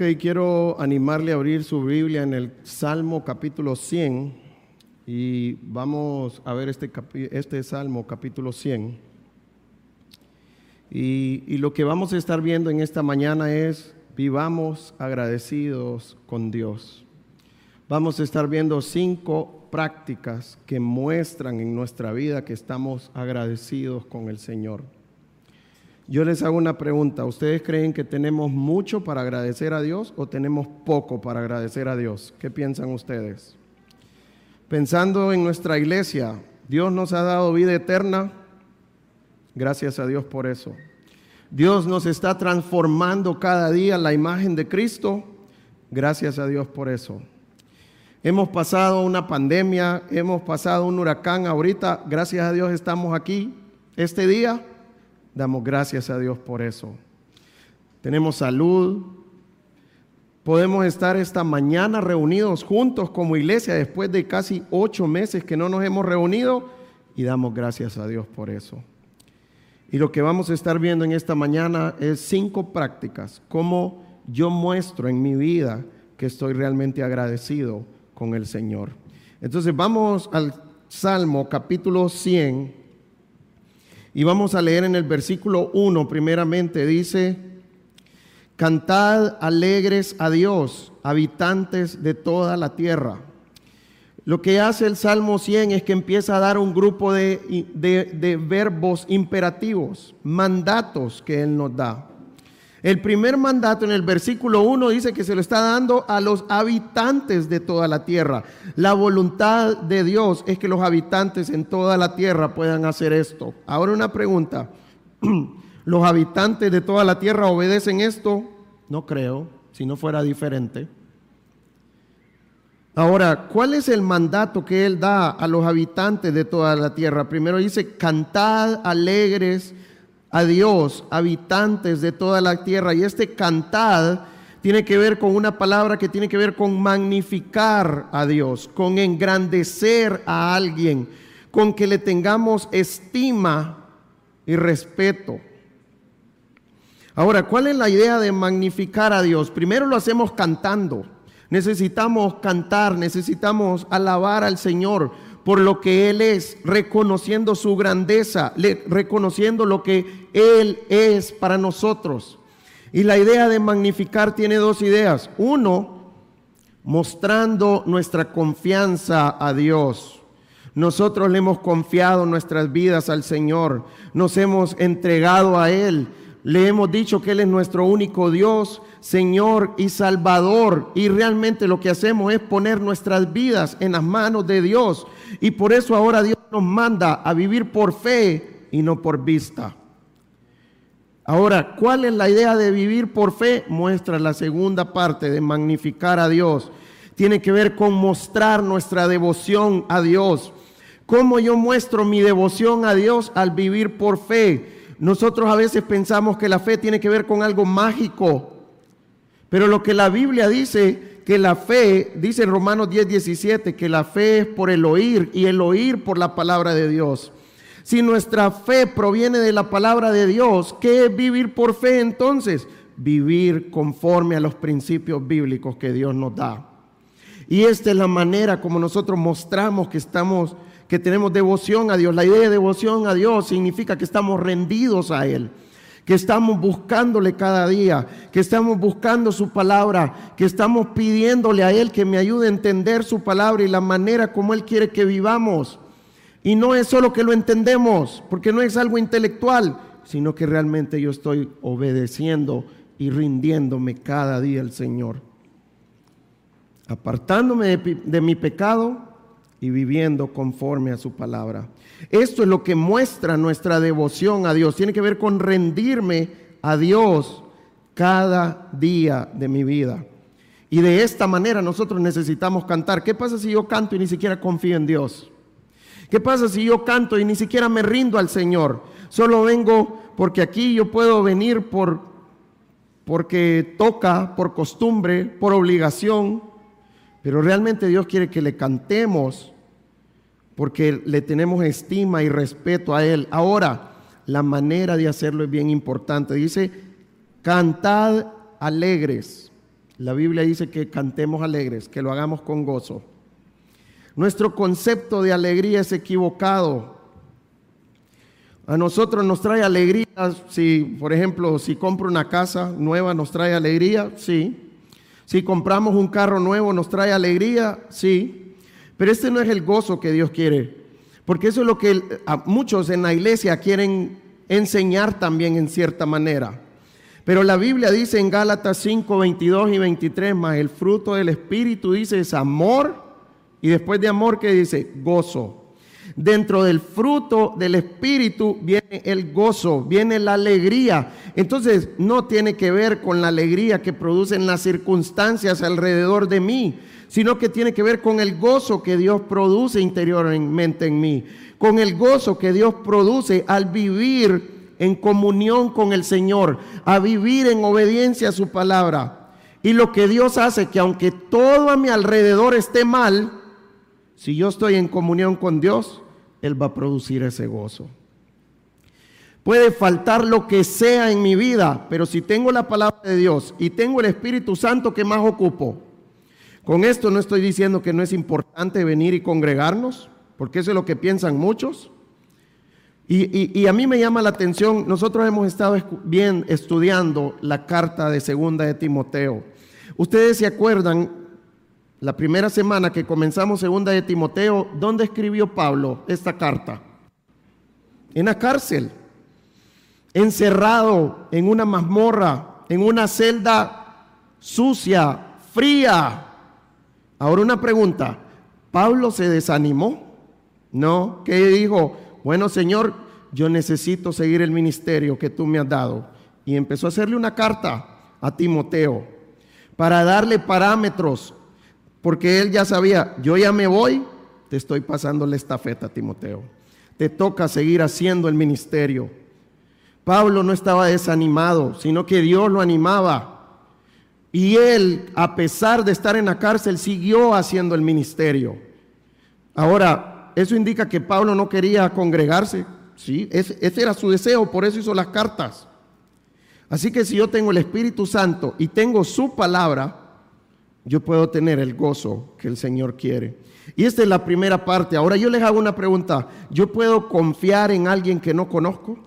Ok, quiero animarle a abrir su Biblia en el Salmo capítulo 100 y vamos a ver este, este Salmo capítulo 100. Y, y lo que vamos a estar viendo en esta mañana es vivamos agradecidos con Dios. Vamos a estar viendo cinco prácticas que muestran en nuestra vida que estamos agradecidos con el Señor. Yo les hago una pregunta. ¿Ustedes creen que tenemos mucho para agradecer a Dios o tenemos poco para agradecer a Dios? ¿Qué piensan ustedes? Pensando en nuestra iglesia, Dios nos ha dado vida eterna. Gracias a Dios por eso. Dios nos está transformando cada día la imagen de Cristo. Gracias a Dios por eso. Hemos pasado una pandemia, hemos pasado un huracán. Ahorita, gracias a Dios, estamos aquí este día Damos gracias a Dios por eso. Tenemos salud. Podemos estar esta mañana reunidos juntos como iglesia después de casi ocho meses que no nos hemos reunido y damos gracias a Dios por eso. Y lo que vamos a estar viendo en esta mañana es cinco prácticas, cómo yo muestro en mi vida que estoy realmente agradecido con el Señor. Entonces vamos al Salmo capítulo 100, y vamos a leer en el versículo 1 primeramente, dice, Cantad alegres a Dios, habitantes de toda la tierra. Lo que hace el Salmo 100 es que empieza a dar un grupo de, de verbos imperativos, mandatos que Él nos da. El primer mandato en el versículo 1 dice que se lo está dando a los habitantes de toda la tierra. La voluntad de Dios es que los habitantes en toda la tierra puedan hacer esto. Ahora una pregunta. ¿Los habitantes de toda la tierra obedecen esto? No creo, si no fuera diferente. Ahora, ¿cuál es el mandato que Él da a los habitantes de toda la tierra? Primero dice, cantad alegres a Dios, habitantes de toda la tierra. Y este cantad tiene que ver con una palabra que tiene que ver con magnificar a Dios, con engrandecer a alguien, con que le tengamos estima y respeto. Ahora, ¿cuál es la idea de magnificar a Dios? Primero lo hacemos cantando. Necesitamos cantar, necesitamos alabar al Señor por lo que Él es, reconociendo su grandeza, reconociendo lo que Él es para nosotros. Y la idea de magnificar tiene dos ideas. Uno, mostrando nuestra confianza a Dios. Nosotros le hemos confiado nuestras vidas al Señor, nos hemos entregado a Él, le hemos dicho que Él es nuestro único Dios, Señor y Salvador. Y realmente lo que hacemos es poner nuestras vidas en las manos de Dios. Y por eso ahora Dios nos manda a vivir por fe y no por vista. Ahora, ¿cuál es la idea de vivir por fe? Muestra la segunda parte de magnificar a Dios. Tiene que ver con mostrar nuestra devoción a Dios. ¿Cómo yo muestro mi devoción a Dios al vivir por fe? Nosotros a veces pensamos que la fe tiene que ver con algo mágico, pero lo que la Biblia dice, que la fe, dice en Romanos 10, 17, que la fe es por el oír y el oír por la palabra de Dios. Si nuestra fe proviene de la palabra de Dios, ¿qué es vivir por fe entonces? Vivir conforme a los principios bíblicos que Dios nos da. Y esta es la manera como nosotros mostramos que estamos que tenemos devoción a Dios. La idea de devoción a Dios significa que estamos rendidos a Él, que estamos buscándole cada día, que estamos buscando su palabra, que estamos pidiéndole a Él que me ayude a entender su palabra y la manera como Él quiere que vivamos. Y no es solo que lo entendemos, porque no es algo intelectual, sino que realmente yo estoy obedeciendo y rindiéndome cada día al Señor. Apartándome de, de mi pecado y viviendo conforme a su palabra. Esto es lo que muestra nuestra devoción a Dios. Tiene que ver con rendirme a Dios cada día de mi vida. Y de esta manera nosotros necesitamos cantar. ¿Qué pasa si yo canto y ni siquiera confío en Dios? ¿Qué pasa si yo canto y ni siquiera me rindo al Señor? Solo vengo porque aquí yo puedo venir por porque toca, por costumbre, por obligación, pero realmente Dios quiere que le cantemos porque le tenemos estima y respeto a Él. Ahora, la manera de hacerlo es bien importante. Dice, cantad alegres. La Biblia dice que cantemos alegres, que lo hagamos con gozo. Nuestro concepto de alegría es equivocado. A nosotros nos trae alegría si, por ejemplo, si compro una casa nueva, nos trae alegría, sí. Si compramos un carro nuevo, nos trae alegría, sí. Pero este no es el gozo que Dios quiere. Porque eso es lo que muchos en la iglesia quieren enseñar también en cierta manera. Pero la Biblia dice en Gálatas 5, 22 y 23, más el fruto del Espíritu dice es amor. Y después de amor, ¿qué dice? Gozo. Dentro del fruto del Espíritu viene el gozo, viene la alegría. Entonces no tiene que ver con la alegría que producen las circunstancias alrededor de mí, sino que tiene que ver con el gozo que Dios produce interiormente en mí, con el gozo que Dios produce al vivir en comunión con el Señor, a vivir en obediencia a su palabra. Y lo que Dios hace, que aunque todo a mi alrededor esté mal, si yo estoy en comunión con Dios, Él va a producir ese gozo. Puede faltar lo que sea en mi vida, pero si tengo la palabra de Dios y tengo el Espíritu Santo, ¿qué más ocupo? Con esto no estoy diciendo que no es importante venir y congregarnos, porque eso es lo que piensan muchos. Y, a mí me llama la atención, nosotros hemos estado bien estudiando la carta de segunda de Timoteo. Ustedes se acuerdan, la primera semana que comenzamos segunda de Timoteo, ¿dónde escribió Pablo esta carta? En la cárcel, encerrado en una mazmorra, en una celda sucia, fría. Ahora una pregunta, ¿Pablo se desanimó? No, ¿qué dijo? bueno Señor, yo necesito seguir el ministerio que tú me has dado. Y empezó a hacerle una carta a Timoteo para darle parámetros, porque él ya sabía, yo ya me voy, te estoy pasando la estafeta, Timoteo. Te toca seguir haciendo el ministerio. Pablo no estaba desanimado, sino que Dios lo animaba. Y él, a pesar de estar en la cárcel, siguió haciendo el ministerio. Ahora, eso indica que Pablo no quería congregarse. Sí, ese, era su deseo, por eso hizo las cartas. Así que si yo tengo el Espíritu Santo y tengo su palabra, yo puedo tener el gozo que el Señor quiere. Y esta es la primera parte. Ahora yo les hago una pregunta. ¿Yo puedo confiar en alguien que no conozco?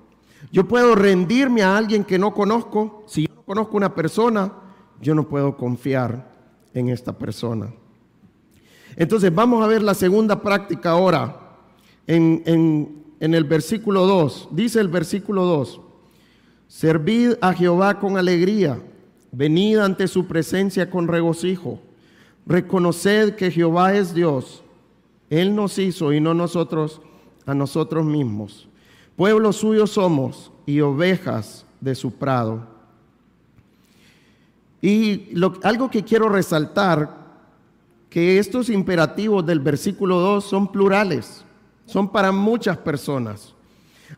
¿Yo puedo rendirme a alguien que no conozco? Si yo no conozco una persona, yo no puedo confiar en esta persona. Entonces vamos a ver la segunda práctica ahora en, el versículo 2. Dice el versículo 2, servid a Jehová con alegría, venid ante su presencia con regocijo, reconoced que Jehová es Dios, Él nos hizo y no nosotros a nosotros mismos. Pueblo suyo somos y ovejas de su prado. Y algo que quiero resaltar que estos imperativos del versículo 2 son plurales, son para muchas personas.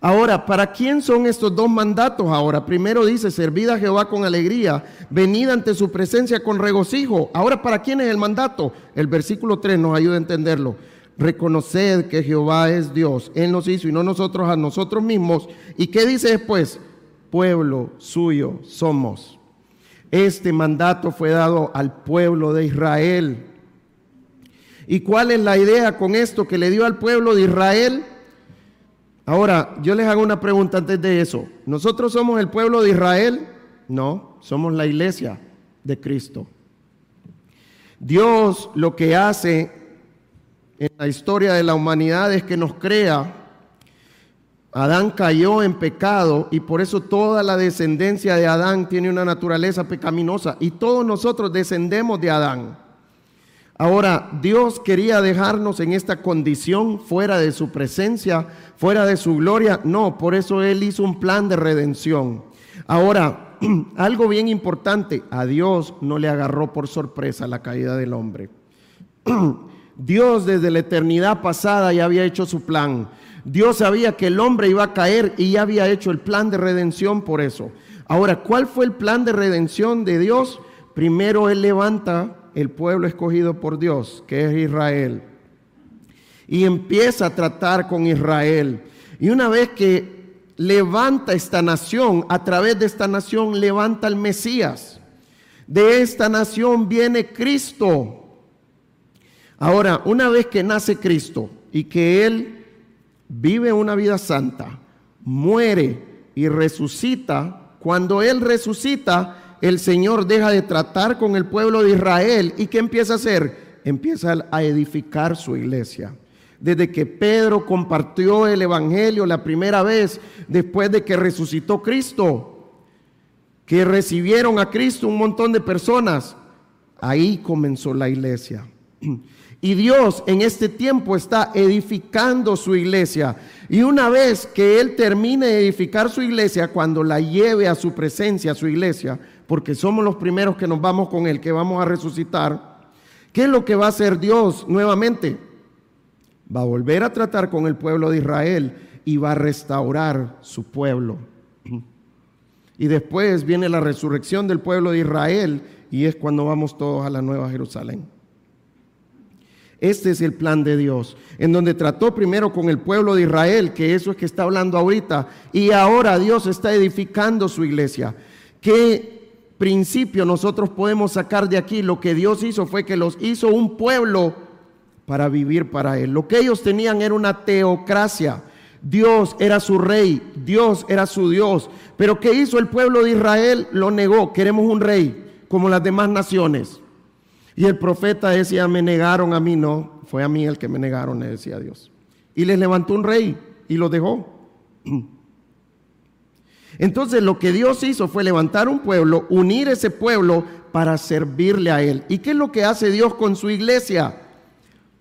Ahora, ¿para quién son estos dos mandatos ahora? Primero dice, servid a Jehová con alegría, venid ante su presencia con regocijo. Ahora, ¿para quién es el mandato? El versículo 3 nos ayuda a entenderlo. Reconoced que Jehová es Dios, Él nos hizo y no nosotros a nosotros mismos. ¿Y qué dice después? Pueblo suyo somos. Este mandato fue dado al pueblo de Israel. ¿Y cuál es la idea con esto que le dio al pueblo de Israel? Ahora, yo les hago una pregunta antes de eso. ¿Nosotros somos el pueblo de Israel? No, somos la iglesia de Cristo. Dios lo que hace en la historia de la humanidad es que nos crea. Adán cayó en pecado y por eso toda la descendencia de Adán tiene una naturaleza pecaminosa y todos nosotros descendemos de Adán. Ahora, Dios quería dejarnos en esta condición fuera de su presencia, fuera de su gloria. No, por eso Él hizo un plan de redención. Ahora, algo bien importante, a Dios no le agarró por sorpresa la caída del hombre. Dios desde la eternidad pasada ya había hecho su plan. Dios sabía que el hombre iba a caer y ya había hecho el plan de redención por eso. Ahora, ¿cuál fue el plan de redención de Dios? Primero Él levanta el pueblo escogido por Dios, que es Israel. Y empieza a tratar con Israel. Y una vez que levanta esta nación, a través de esta nación levanta al Mesías. De esta nación viene Cristo. Ahora, una vez que nace Cristo y que Él vive una vida santa, muere y resucita, cuando Él resucita, el Señor deja de tratar con el pueblo de Israel. ¿Y qué empieza a hacer? Empieza a edificar su iglesia. Desde que Pedro compartió el Evangelio la primera vez, después de que resucitó Cristo, que recibieron a Cristo un montón de personas, ahí comenzó la iglesia. Y Dios en este tiempo está edificando su iglesia. Y una vez que Él termine de edificar su iglesia, cuando la lleve a su presencia, a su iglesia, porque somos los primeros que nos vamos con Él, que vamos a resucitar, ¿qué es lo que va a hacer Dios nuevamente? Va a volver a tratar con el pueblo de Israel y va a restaurar su pueblo. Y después viene la resurrección del pueblo de Israel y es cuando vamos todos a la nueva Jerusalén. Este es el plan de Dios, en donde trató primero con el pueblo de Israel, que eso es que está hablando ahorita, y ahora Dios está edificando su iglesia. ¿Qué principio nosotros podemos sacar de aquí? Lo que Dios hizo fue que los hizo un pueblo para vivir para Él. Lo que ellos tenían era una teocracia. Dios era su rey, Dios era su Dios. Pero ¿qué hizo el pueblo de Israel? Lo negó. Queremos un rey como las demás naciones. Y el profeta decía, me negaron a mí, no, fue a mí el que me negaron, le decía Dios. Y les levantó un rey y lo dejó. Entonces lo que Dios hizo fue levantar un pueblo, unir ese pueblo para servirle a Él. ¿Y qué es lo que hace Dios con su iglesia?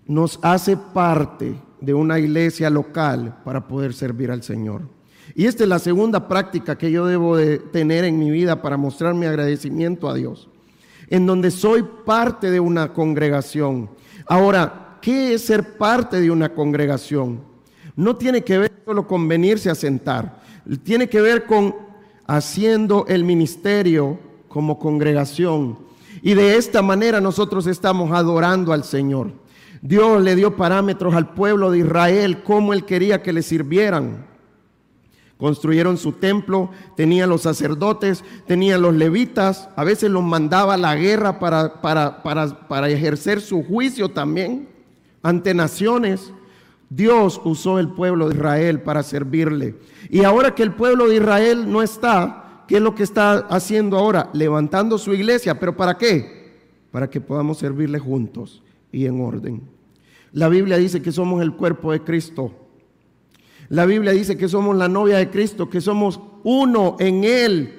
Nos hace parte de una iglesia local para poder servir al Señor. Y esta es la segunda práctica que yo debo de tener en mi vida para mostrar mi agradecimiento a Dios en donde soy parte de una congregación. Ahora, ¿qué es ser parte de una congregación? No tiene que ver solo con venirse a sentar, tiene que ver con haciendo el ministerio como congregación. Y de esta manera nosotros estamos adorando al Señor. Dios le dio parámetros al pueblo de Israel, cómo él quería que le sirvieran. Construyeron su templo, tenían los sacerdotes, tenían los levitas, a veces los mandaba a la guerra para, para, para, ejercer su juicio también ante naciones. Dios usó el pueblo de Israel para servirle. Y ahora que el pueblo de Israel no está, ¿qué es lo que está haciendo ahora? Levantando su iglesia. ¿Pero para qué? Para que podamos servirle juntos y en orden. La Biblia dice que somos el cuerpo de Cristo. La Biblia dice que somos la novia de Cristo, que somos uno en Él.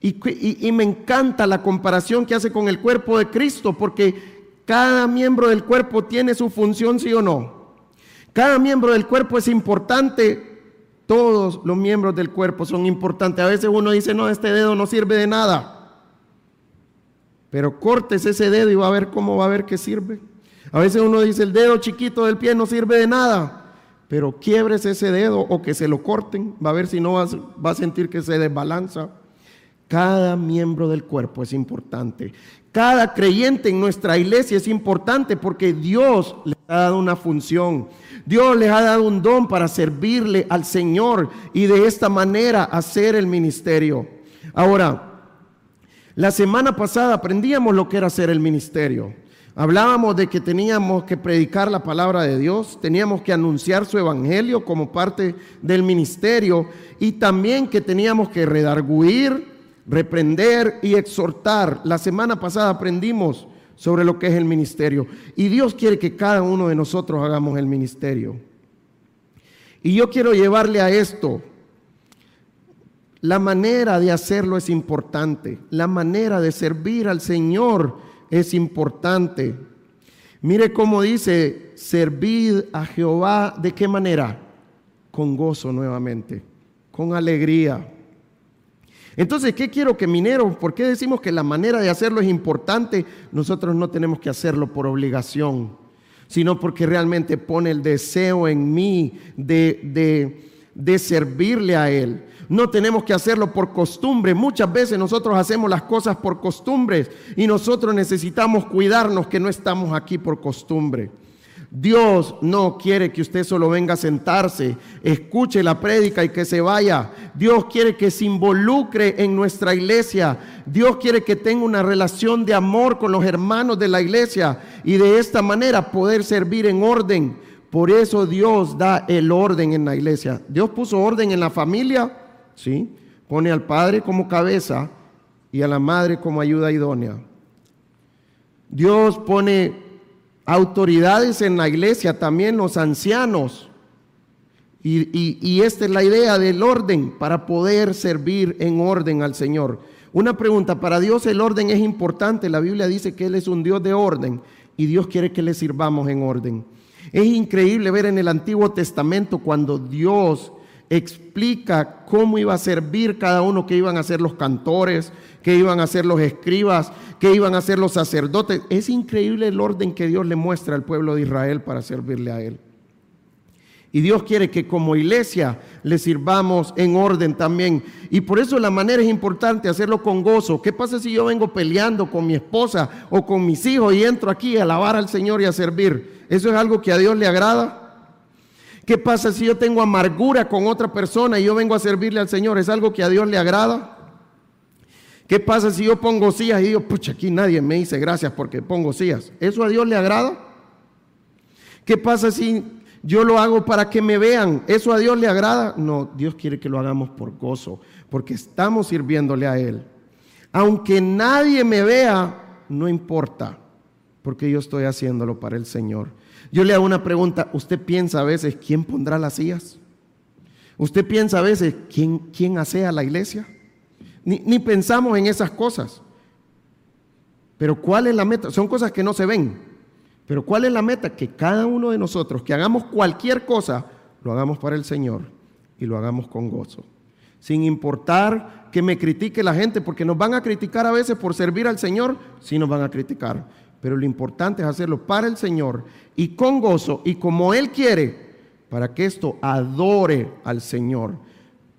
Y, me encanta la comparación que hace con el cuerpo de Cristo, porque cada miembro del cuerpo tiene su función, sí o no. Cada miembro del cuerpo es importante. Todos los miembros del cuerpo son importantes. A veces uno dice, no, este dedo no sirve de nada. Pero cortes ese dedo y va a ver cómo va a ver que sirve. A veces uno dice, el dedo chiquito del pie no sirve de nada pero quiebres ese dedo o que se lo corten, va a ver si no va, va a sentir que se desbalanza. Cada miembro del cuerpo es importante. Cada creyente en nuestra iglesia es importante porque Dios les ha dado una función. Dios les ha dado un don para servirle al Señor y de esta manera hacer el ministerio. Ahora, la semana pasada aprendíamos lo que era hacer el ministerio. Hablábamos de que teníamos que predicar la palabra de Dios, teníamos que anunciar su evangelio como parte del ministerio y también que teníamos que redarguir, reprender y exhortar. La semana pasada aprendimos sobre lo que es el ministerio y Dios quiere que cada uno de nosotros hagamos el ministerio. Y yo quiero llevarle a esto. La manera de hacerlo es importante, la manera de servir al Señor es importante. Mire cómo dice, servid a Jehová, ¿de qué manera? Con gozo nuevamente, con alegría. Entonces, ¿qué quiero que mineros? ¿Por qué decimos que la manera de hacerlo es importante? Nosotros no tenemos que hacerlo por obligación, sino porque realmente pone el deseo en mí de, de, de servirle a Él. No tenemos que hacerlo por costumbre. Muchas veces nosotros hacemos las cosas por costumbres y nosotros necesitamos cuidarnos que no estamos aquí por costumbre. Dios no quiere que usted solo venga a sentarse, escuche la prédica y que se vaya. Dios quiere que se involucre en nuestra iglesia. Dios quiere que tenga una relación de amor con los hermanos de la iglesia y de esta manera poder servir en orden. Por eso Dios da el orden en la iglesia. Dios puso orden en la familia, ¿sí? Pone al padre como cabeza y a la madre como ayuda idónea. Dios pone autoridades en la iglesia, también los ancianos. Y, esta es la idea del orden para poder servir en orden al Señor. Una pregunta, para Dios el orden es importante. La Biblia dice que Él es un Dios de orden y Dios quiere que le sirvamos en orden. Es increíble ver en el Antiguo Testamento cuando Dios explica cómo iba a servir cada uno, que iban a ser los cantores, que iban a ser los escribas, que iban a ser los sacerdotes. Es increíble el orden que Dios le muestra al pueblo de Israel para servirle a Él. Y Dios quiere que como iglesia le sirvamos en orden también. Y por eso la manera es importante hacerlo con gozo. ¿Qué pasa si yo vengo peleando con mi esposa o con mis hijos y entro aquí a alabar al Señor y a servir? ¿Eso es algo que a Dios le agrada? ¿Qué pasa si yo tengo amargura con otra persona y yo vengo a servirle al Señor? ¿Es algo que a Dios le agrada? ¿Qué pasa si yo pongo sillas y digo, pucha, aquí nadie me dice gracias porque pongo sillas? ¿Eso a Dios le agrada? ¿Qué pasa si yo lo hago para que me vean. ¿Eso a Dios le agrada? No, Dios quiere que lo hagamos por gozo, porque estamos sirviéndole a Él. Aunque nadie me vea, no importa, porque yo estoy haciéndolo para el Señor. Yo le hago una pregunta, ¿usted piensa a veces quién pondrá las sillas? ¿Usted piensa a veces quién, quién a la iglesia? Ni, ni pensamos en esas cosas. Pero ¿cuál es la meta? Son cosas que no se ven. Pero ¿cuál es la meta? Que cada uno de nosotros, que hagamos cualquier cosa, lo hagamos para el Señor y lo hagamos con gozo. Sin importar que me critique la gente, porque nos van a criticar a veces por servir al Señor, sí nos van a criticar. Pero lo importante es hacerlo para el Señor y con gozo y como Él quiere, para que esto adore al Señor.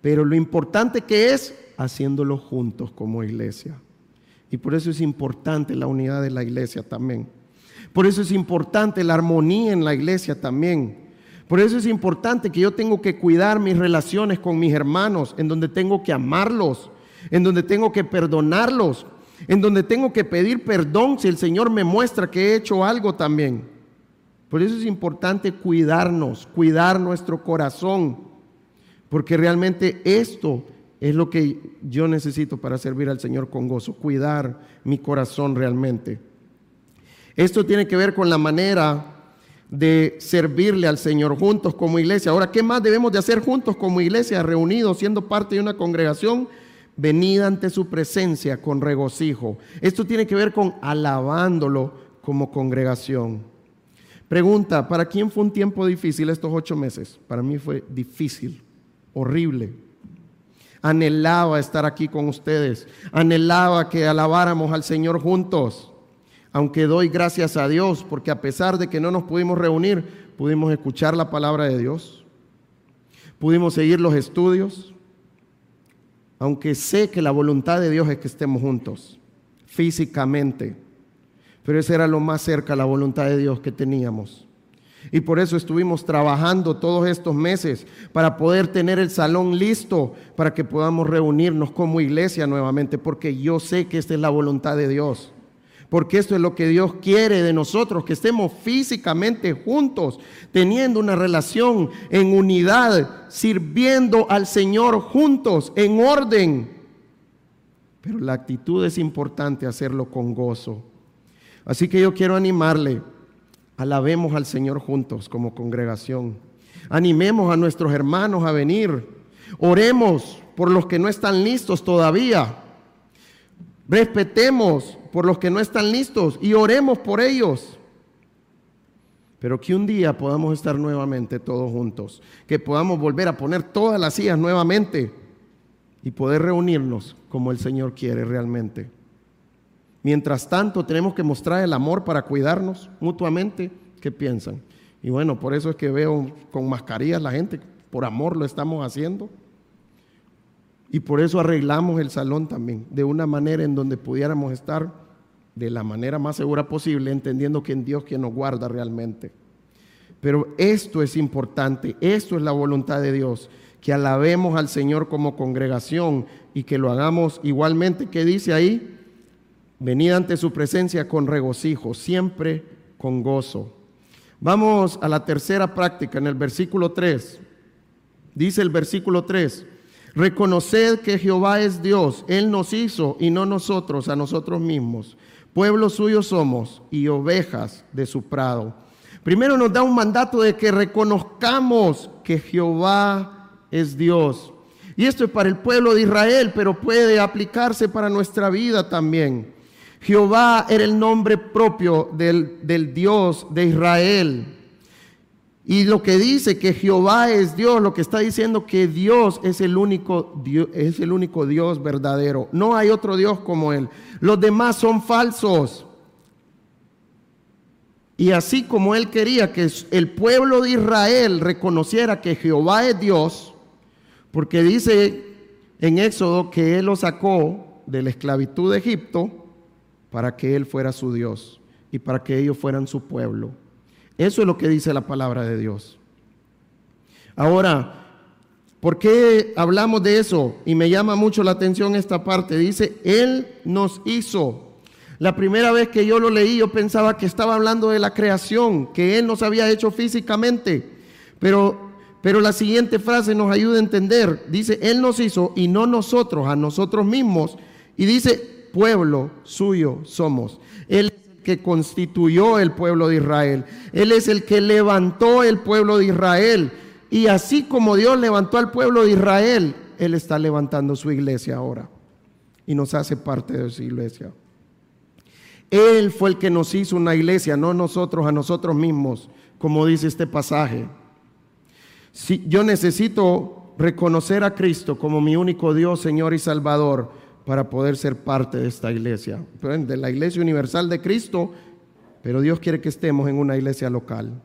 Pero lo importante que es haciéndolo juntos como iglesia. Y por eso es importante la unidad de la iglesia también. Por eso es importante la armonía en la iglesia también. Por eso es importante que yo tengo que cuidar mis relaciones con mis hermanos, en donde tengo que amarlos, en donde tengo que perdonarlos, en donde tengo que pedir perdón si el Señor me muestra que he hecho algo también. Por eso es importante cuidarnos, cuidar nuestro corazón, porque realmente esto es lo que yo necesito para servir al Señor con gozo, cuidar mi corazón realmente. Esto tiene que ver con la manera de servirle al Señor juntos como iglesia. Ahora, ¿qué más debemos de hacer juntos como iglesia, reunidos, siendo parte de una congregación? Venida ante su presencia con regocijo. Esto tiene que ver con alabándolo como congregación. Pregunta, ¿para quién fue un tiempo difícil estos ocho meses? Para mí fue difícil, horrible. Anhelaba estar aquí con ustedes. Anhelaba que alabáramos al Señor juntos aunque doy gracias a Dios porque a pesar de que no nos pudimos reunir, pudimos escuchar la palabra de Dios, pudimos seguir los estudios, aunque sé que la voluntad de Dios es que estemos juntos, físicamente, pero esa era lo más cerca, la voluntad de Dios que teníamos. Y por eso estuvimos trabajando todos estos meses para poder tener el salón listo para que podamos reunirnos como iglesia nuevamente, porque yo sé que esta es la voluntad de Dios porque esto es lo que Dios quiere de nosotros, que estemos físicamente juntos, teniendo una relación en unidad, sirviendo al Señor juntos, en orden. Pero la actitud es importante hacerlo con gozo. Así que yo quiero animarle, alabemos al Señor juntos como congregación. Animemos a nuestros hermanos a venir. Oremos por los que no están listos todavía. Respetemos por los que no están listos y oremos por ellos. Pero que un día podamos estar nuevamente todos juntos, que podamos volver a poner todas las sillas nuevamente y poder reunirnos como el Señor quiere realmente. Mientras tanto, tenemos que mostrar el amor para cuidarnos mutuamente. ¿Qué piensan? Y bueno, por eso es que veo con mascarillas la gente, por amor lo estamos haciendo. Y por eso arreglamos el salón también, de una manera en donde pudiéramos estar de la manera más segura posible, entendiendo que en Dios quien nos guarda realmente. Pero esto es importante, esto es la voluntad de Dios, que alabemos al Señor como congregación y que lo hagamos igualmente. ¿Qué dice ahí? Venid ante su presencia con regocijo, siempre con gozo. Vamos a la tercera práctica en el versículo 3. Dice el versículo 3, reconoced que Jehová es Dios, Él nos hizo y no nosotros a nosotros mismos. Pueblo suyo somos y ovejas de su prado. Primero nos da un mandato de que reconozcamos que Jehová es Dios. Y esto es para el pueblo de Israel, pero puede aplicarse para nuestra vida también. Jehová era el nombre propio del, del Dios de Israel. Y lo que dice que Jehová es Dios, lo que está diciendo que Dios es el único Dios, es el único Dios verdadero. No hay otro Dios como él. Los demás son falsos. Y así como él quería que el pueblo de Israel reconociera que Jehová es Dios, porque dice en Éxodo que él lo sacó de la esclavitud de Egipto para que él fuera su Dios y para que ellos fueran su pueblo. Eso es lo que dice la palabra de Dios. Ahora, ¿por qué hablamos de eso? Y me llama mucho la atención esta parte. Dice, Él nos hizo la primera vez que yo lo leí, yo pensaba que estaba hablando de la creación, que Él nos había hecho físicamente. Pero, pero la siguiente frase nos ayuda a entender. Dice, Él nos hizo y no nosotros, a nosotros mismos. Y dice, pueblo suyo somos. Él que constituyó el pueblo de Israel. Él es el que levantó el pueblo de Israel. Y así como Dios levantó al pueblo de Israel, Él está levantando su iglesia ahora. Y nos hace parte de su iglesia. Él fue el que nos hizo una iglesia, no nosotros a nosotros mismos, como dice este pasaje. Si yo necesito reconocer a Cristo como mi único Dios, Señor y Salvador para poder ser parte de esta iglesia, de la iglesia universal de Cristo, pero Dios quiere que estemos en una iglesia local.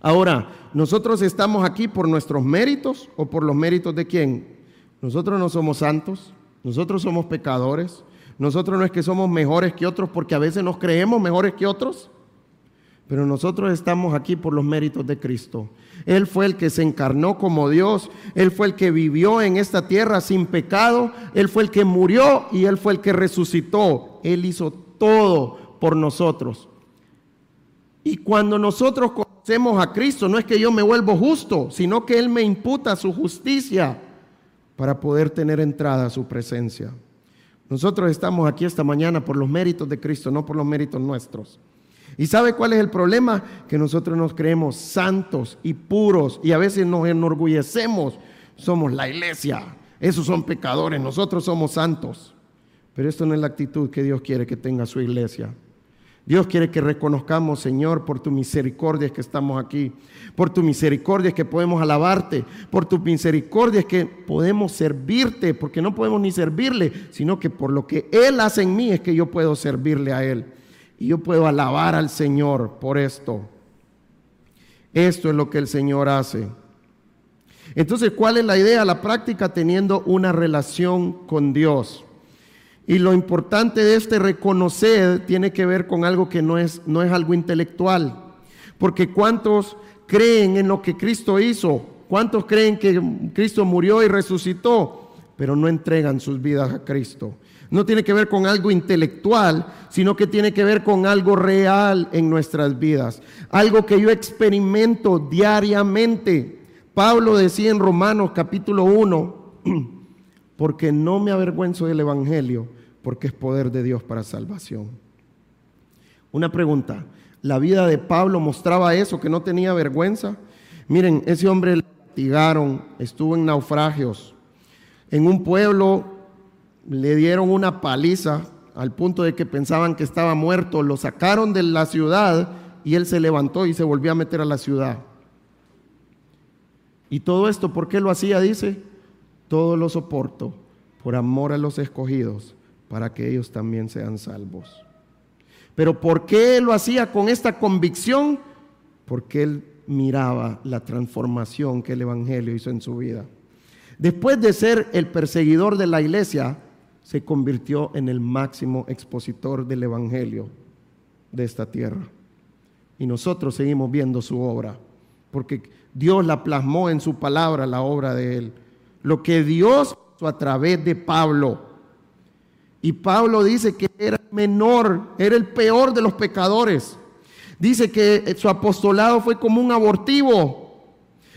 Ahora, ¿nosotros estamos aquí por nuestros méritos o por los méritos de quién? Nosotros no somos santos, nosotros somos pecadores, nosotros no es que somos mejores que otros porque a veces nos creemos mejores que otros, pero nosotros estamos aquí por los méritos de Cristo. Él fue el que se encarnó como Dios, Él fue el que vivió en esta tierra sin pecado, Él fue el que murió y Él fue el que resucitó. Él hizo todo por nosotros. Y cuando nosotros conocemos a Cristo, no es que yo me vuelvo justo, sino que Él me imputa su justicia para poder tener entrada a su presencia. Nosotros estamos aquí esta mañana por los méritos de Cristo, no por los méritos nuestros. ¿Y sabe cuál es el problema? Que nosotros nos creemos santos y puros y a veces nos enorgullecemos. Somos la iglesia, esos son pecadores, nosotros somos santos. Pero esto no es la actitud que Dios quiere que tenga su iglesia. Dios quiere que reconozcamos, Señor, por tu misericordia que estamos aquí, por tu misericordia que podemos alabarte, por tu misericordia que podemos servirte, porque no podemos ni servirle, sino que por lo que Él hace en mí es que yo puedo servirle a Él. Y yo puedo alabar al Señor por esto. Esto es lo que el Señor hace. Entonces, ¿cuál es la idea? La práctica teniendo una relación con Dios. Y lo importante de este reconocer tiene que ver con algo que no es, no es algo intelectual. Porque ¿cuántos creen en lo que Cristo hizo? ¿Cuántos creen que Cristo murió y resucitó? Pero no entregan sus vidas a Cristo. No tiene que ver con algo intelectual, sino que tiene que ver con algo real en nuestras vidas. Algo que yo experimento diariamente. Pablo decía en Romanos capítulo 1, porque no me avergüenzo del Evangelio, porque es poder de Dios para salvación. Una pregunta, ¿la vida de Pablo mostraba eso, que no tenía vergüenza? Miren, ese hombre le latigaron, estuvo en naufragios, en un pueblo le dieron una paliza al punto de que pensaban que estaba muerto, lo sacaron de la ciudad y él se levantó y se volvió a meter a la ciudad. Y todo esto, ¿por qué lo hacía? Dice, todo lo soporto por amor a los escogidos, para que ellos también sean salvos. Pero ¿por qué lo hacía con esta convicción? Porque él miraba la transformación que el Evangelio hizo en su vida. Después de ser el perseguidor de la iglesia, se convirtió en el máximo expositor del Evangelio de esta tierra. Y nosotros seguimos viendo su obra, porque Dios la plasmó en su palabra, la obra de Él. Lo que Dios hizo a través de Pablo. Y Pablo dice que era menor, era el peor de los pecadores. Dice que su apostolado fue como un abortivo.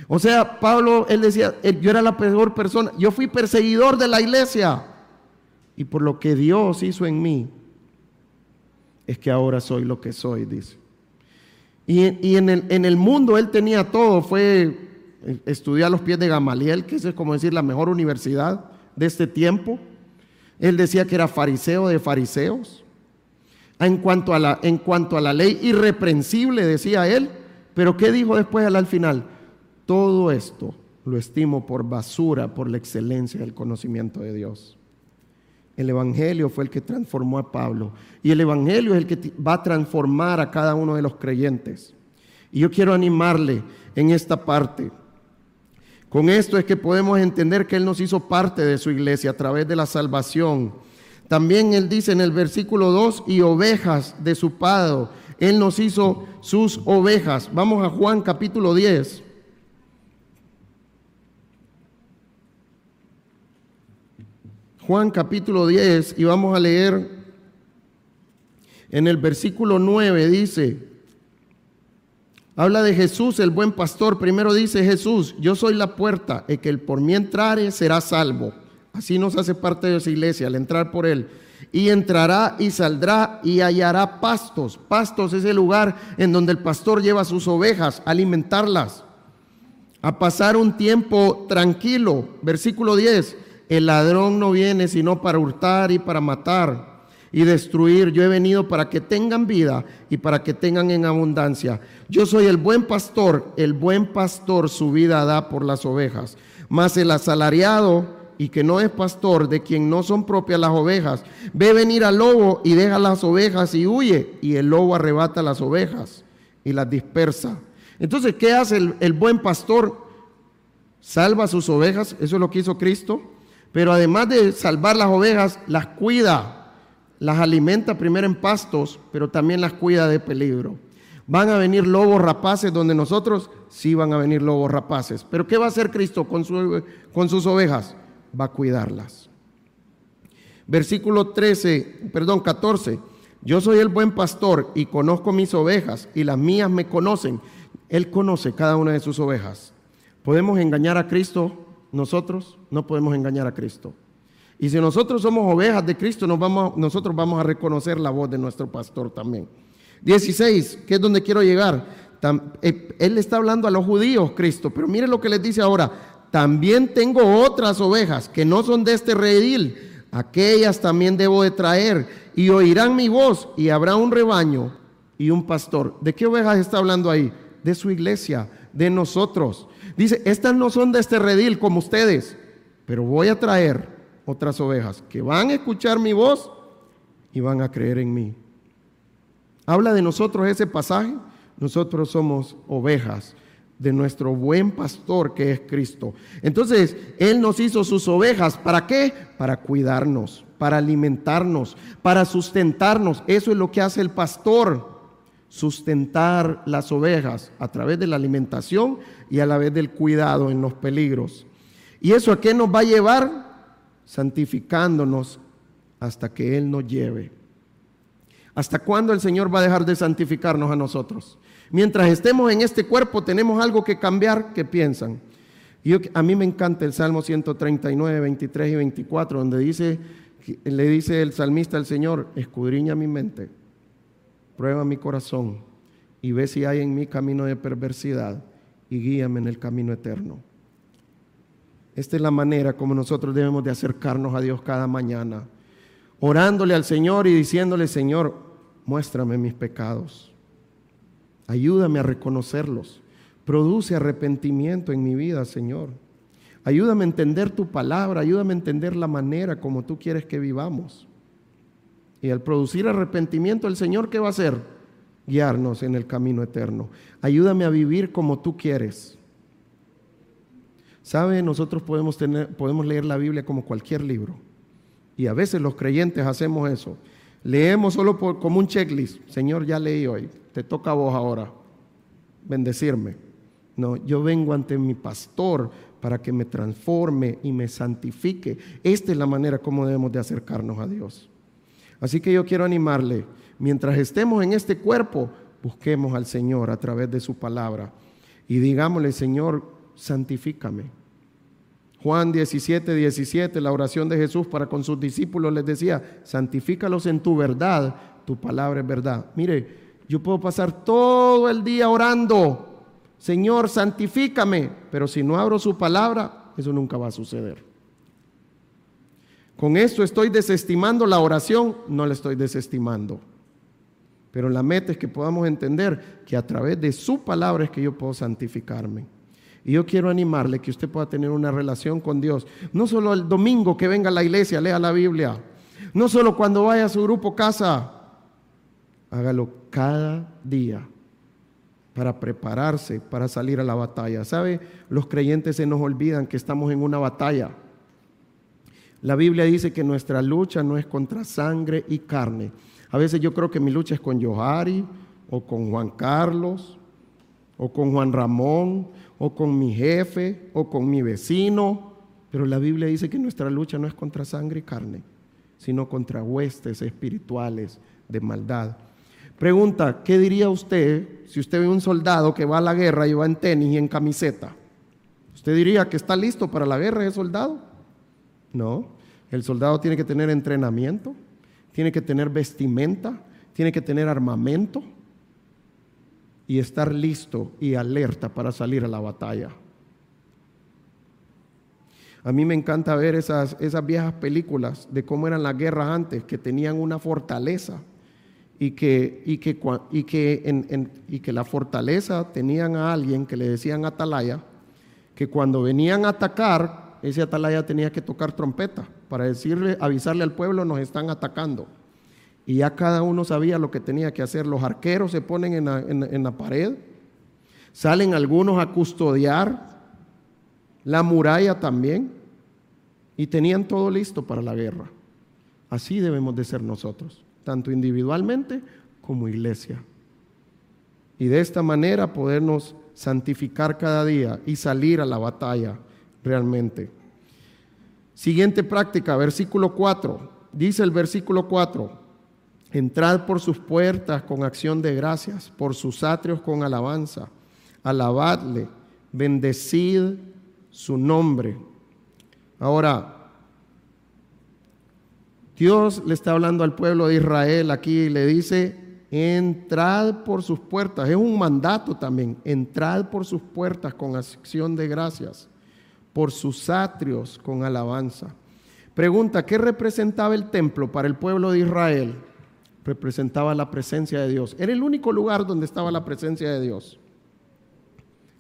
O sea, Pablo, él decía, yo era la peor persona, yo fui perseguidor de la iglesia. Y por lo que Dios hizo en mí, es que ahora soy lo que soy, dice. Y, en, el, en, el, mundo él tenía todo, fue, eh, estudiar a los pies de Gamaliel, que es como decir la mejor universidad de este tiempo. Él decía que era fariseo de fariseos. En cuanto a la, en cuanto a la ley irreprensible, decía él, pero ¿qué dijo después al final? Todo esto lo estimo por basura, por la excelencia del conocimiento de Dios. El Evangelio fue el que transformó a Pablo. Y el Evangelio es el que va a transformar a cada uno de los creyentes. Y yo quiero animarle en esta parte. Con esto es que podemos entender que Él nos hizo parte de su iglesia a través de la salvación. También Él dice en el versículo 2, y ovejas de su Padre. Él nos hizo sus ovejas. Vamos a Juan capítulo 10. Juan capítulo 10 y vamos a leer en el versículo 9 dice, habla de Jesús, el buen pastor. Primero dice Jesús, yo soy la puerta, el que por mí entrare será salvo. Así nos hace parte de esa iglesia, al entrar por él. Y entrará y saldrá y hallará pastos. Pastos es el lugar en donde el pastor lleva sus ovejas a alimentarlas, a pasar un tiempo tranquilo. Versículo 10 el ladrón no viene sino para hurtar y para matar y destruir. Yo he venido para que tengan vida y para que tengan en abundancia. Yo soy el buen pastor. El buen pastor su vida da por las ovejas. Mas el asalariado y que no es pastor, de quien no son propias las ovejas, ve venir al lobo y deja las ovejas y huye. Y el lobo arrebata las ovejas y las dispersa. Entonces, ¿qué hace el, buen pastor? Salva sus ovejas. Eso es lo que hizo Cristo pero además de salvar las ovejas, las cuida, las alimenta primero en pastos, pero también las cuida de peligro. Van a venir lobos rapaces donde nosotros sí van a venir lobos rapaces. Pero ¿qué va a hacer Cristo con, sus ovejas? Va a cuidarlas. Versículo 13, perdón, 14. Yo soy el buen pastor y conozco mis ovejas y las mías me conocen. Él conoce cada una de sus ovejas. ¿Podemos engañar a Cristo nosotros no podemos engañar a Cristo. Y si nosotros somos ovejas de Cristo, vamos, nosotros vamos a reconocer la voz de nuestro pastor también. 16, que es donde quiero llegar. Eh, él está hablando a los judíos, Cristo, pero mire lo que les dice ahora. También tengo otras ovejas que no son de este redil. Aquellas también debo de traer y oirán mi voz y habrá un rebaño y un pastor. ¿De qué ovejas está hablando ahí? De su iglesia, de nosotros. Dice, estas no son de este redil como ustedes, pero voy a traer otras ovejas que van a escuchar mi voz y van a creer en mí. Habla de nosotros ese pasaje. Nosotros somos ovejas de nuestro buen pastor que es Cristo. Entonces, Él nos hizo sus ovejas. ¿Para qué? Para cuidarnos, para alimentarnos, para sustentarnos. Eso es lo que hace el pastor sustentar las ovejas a través de la alimentación y a la vez del cuidado en los peligros. ¿Y eso a qué nos va a llevar? Santificándonos hasta que Él nos lleve. ¿Hasta cuándo el Señor va a dejar de santificarnos a nosotros? Mientras estemos en este cuerpo tenemos algo que cambiar, ¿qué piensan? Yo, a mí me encanta el Salmo 139, 23 y 24, donde dice, le dice el salmista al Señor, escudriña mi mente prueba mi corazón y ve si hay en mí camino de perversidad y guíame en el camino eterno. Esta es la manera como nosotros debemos de acercarnos a Dios cada mañana, orándole al Señor y diciéndole, Señor, muéstrame mis pecados, ayúdame a reconocerlos, produce arrepentimiento en mi vida, Señor. Ayúdame a entender tu palabra, ayúdame a entender la manera como tú quieres que vivamos. Y al producir arrepentimiento, el Señor, ¿qué va a hacer? Guiarnos en el camino eterno. Ayúdame a vivir como tú quieres. ¿Sabe? Nosotros podemos, tener, podemos leer la Biblia como cualquier libro. Y a veces los creyentes hacemos eso. Leemos solo como un checklist. Señor, ya leí hoy. Te toca a vos ahora bendecirme. No, yo vengo ante mi pastor para que me transforme y me santifique. Esta es la manera como debemos de acercarnos a Dios. Así que yo quiero animarle, mientras estemos en este cuerpo, busquemos al Señor a través de su palabra y digámosle, Señor, santifícame. Juan 17, 17, la oración de Jesús para con sus discípulos les decía, santifícalos en tu verdad, tu palabra es verdad. Mire, yo puedo pasar todo el día orando, Señor, santifícame, pero si no abro su palabra, eso nunca va a suceder. Con esto estoy desestimando la oración, no la estoy desestimando. Pero la meta es que podamos entender que a través de su palabra es que yo puedo santificarme. Y yo quiero animarle que usted pueda tener una relación con Dios. No solo el domingo que venga a la iglesia, lea la Biblia. No solo cuando vaya a su grupo casa. Hágalo cada día para prepararse, para salir a la batalla. ¿Sabe? Los creyentes se nos olvidan que estamos en una batalla. La Biblia dice que nuestra lucha no es contra sangre y carne. A veces yo creo que mi lucha es con Johari o con Juan Carlos o con Juan Ramón o con mi jefe o con mi vecino. Pero la Biblia dice que nuestra lucha no es contra sangre y carne, sino contra huestes espirituales de maldad. Pregunta, ¿qué diría usted si usted ve un soldado que va a la guerra y va en tenis y en camiseta? ¿Usted diría que está listo para la guerra ese soldado? No, el soldado tiene que tener entrenamiento, tiene que tener vestimenta, tiene que tener armamento y estar listo y alerta para salir a la batalla. A mí me encanta ver esas, esas viejas películas de cómo eran las guerras antes, que tenían una fortaleza y que, y que, y que, y que la fortaleza tenían a alguien que le decían atalaya, que cuando venían a atacar, ese atalaya tenía que tocar trompeta para decirle, avisarle al pueblo, nos están atacando. Y ya cada uno sabía lo que tenía que hacer. Los arqueros se ponen en la, en la pared, salen algunos a custodiar la muralla también, y tenían todo listo para la guerra. Así debemos de ser nosotros, tanto individualmente como iglesia. Y de esta manera podernos santificar cada día y salir a la batalla realmente. Siguiente práctica, versículo 4. Dice el versículo 4, entrad por sus puertas con acción de gracias, por sus atrios con alabanza, alabadle, bendecid su nombre. Ahora, Dios le está hablando al pueblo de Israel aquí y le dice, entrad por sus puertas. Es un mandato también, entrad por sus puertas con acción de gracias por sus atrios con alabanza. Pregunta, ¿qué representaba el templo para el pueblo de Israel? Representaba la presencia de Dios. Era el único lugar donde estaba la presencia de Dios,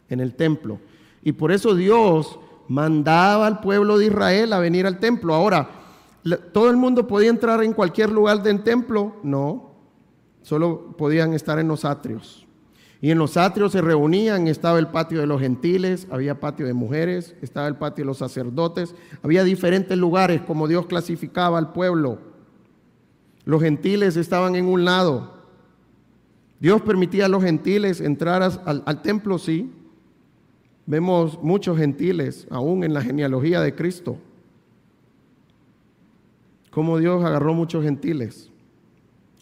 en el templo. Y por eso Dios mandaba al pueblo de Israel a venir al templo. Ahora, ¿todo el mundo podía entrar en cualquier lugar del templo? No, solo podían estar en los atrios. Y en los atrios se reunían, estaba el patio de los gentiles, había patio de mujeres, estaba el patio de los sacerdotes, había diferentes lugares como Dios clasificaba al pueblo. Los gentiles estaban en un lado. Dios permitía a los gentiles entrar al, templo, sí. Vemos muchos gentiles aún en la genealogía de Cristo. Como Dios agarró muchos gentiles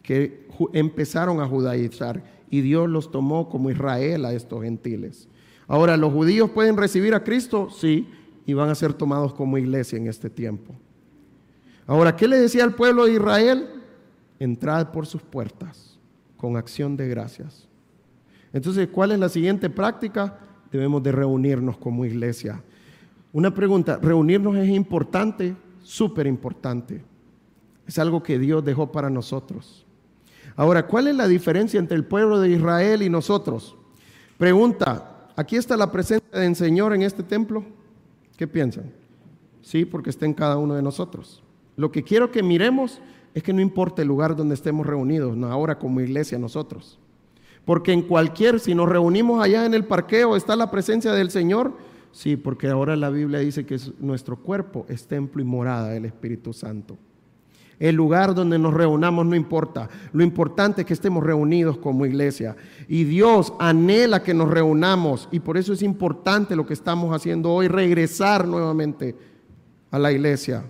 que empezaron a judaizar y Dios los tomó como Israel a estos gentiles. Ahora, ¿los judíos pueden recibir a Cristo? Sí, y van a ser tomados como iglesia en este tiempo. Ahora, ¿qué le decía al pueblo de Israel? Entrad por sus puertas con acción de gracias. Entonces, ¿cuál es la siguiente práctica? Debemos de reunirnos como iglesia. Una pregunta, ¿reunirnos es importante? Súper importante. Es algo que Dios dejó para nosotros. Ahora, ¿cuál es la diferencia entre el pueblo de Israel y nosotros? Pregunta, ¿aquí está la presencia del Señor en este templo? ¿Qué piensan? Sí, porque está en cada uno de nosotros. Lo que quiero que miremos es que no importa el lugar donde estemos reunidos, ahora como iglesia nosotros. Porque en cualquier, si nos reunimos allá en el parqueo, está la presencia del Señor. Sí, porque ahora la Biblia dice que nuestro cuerpo es templo y morada del Espíritu Santo. El lugar donde nos reunamos no importa. Lo importante es que estemos reunidos como iglesia. Y Dios anhela que nos reunamos. Y por eso es importante lo que estamos haciendo hoy, regresar nuevamente a la iglesia.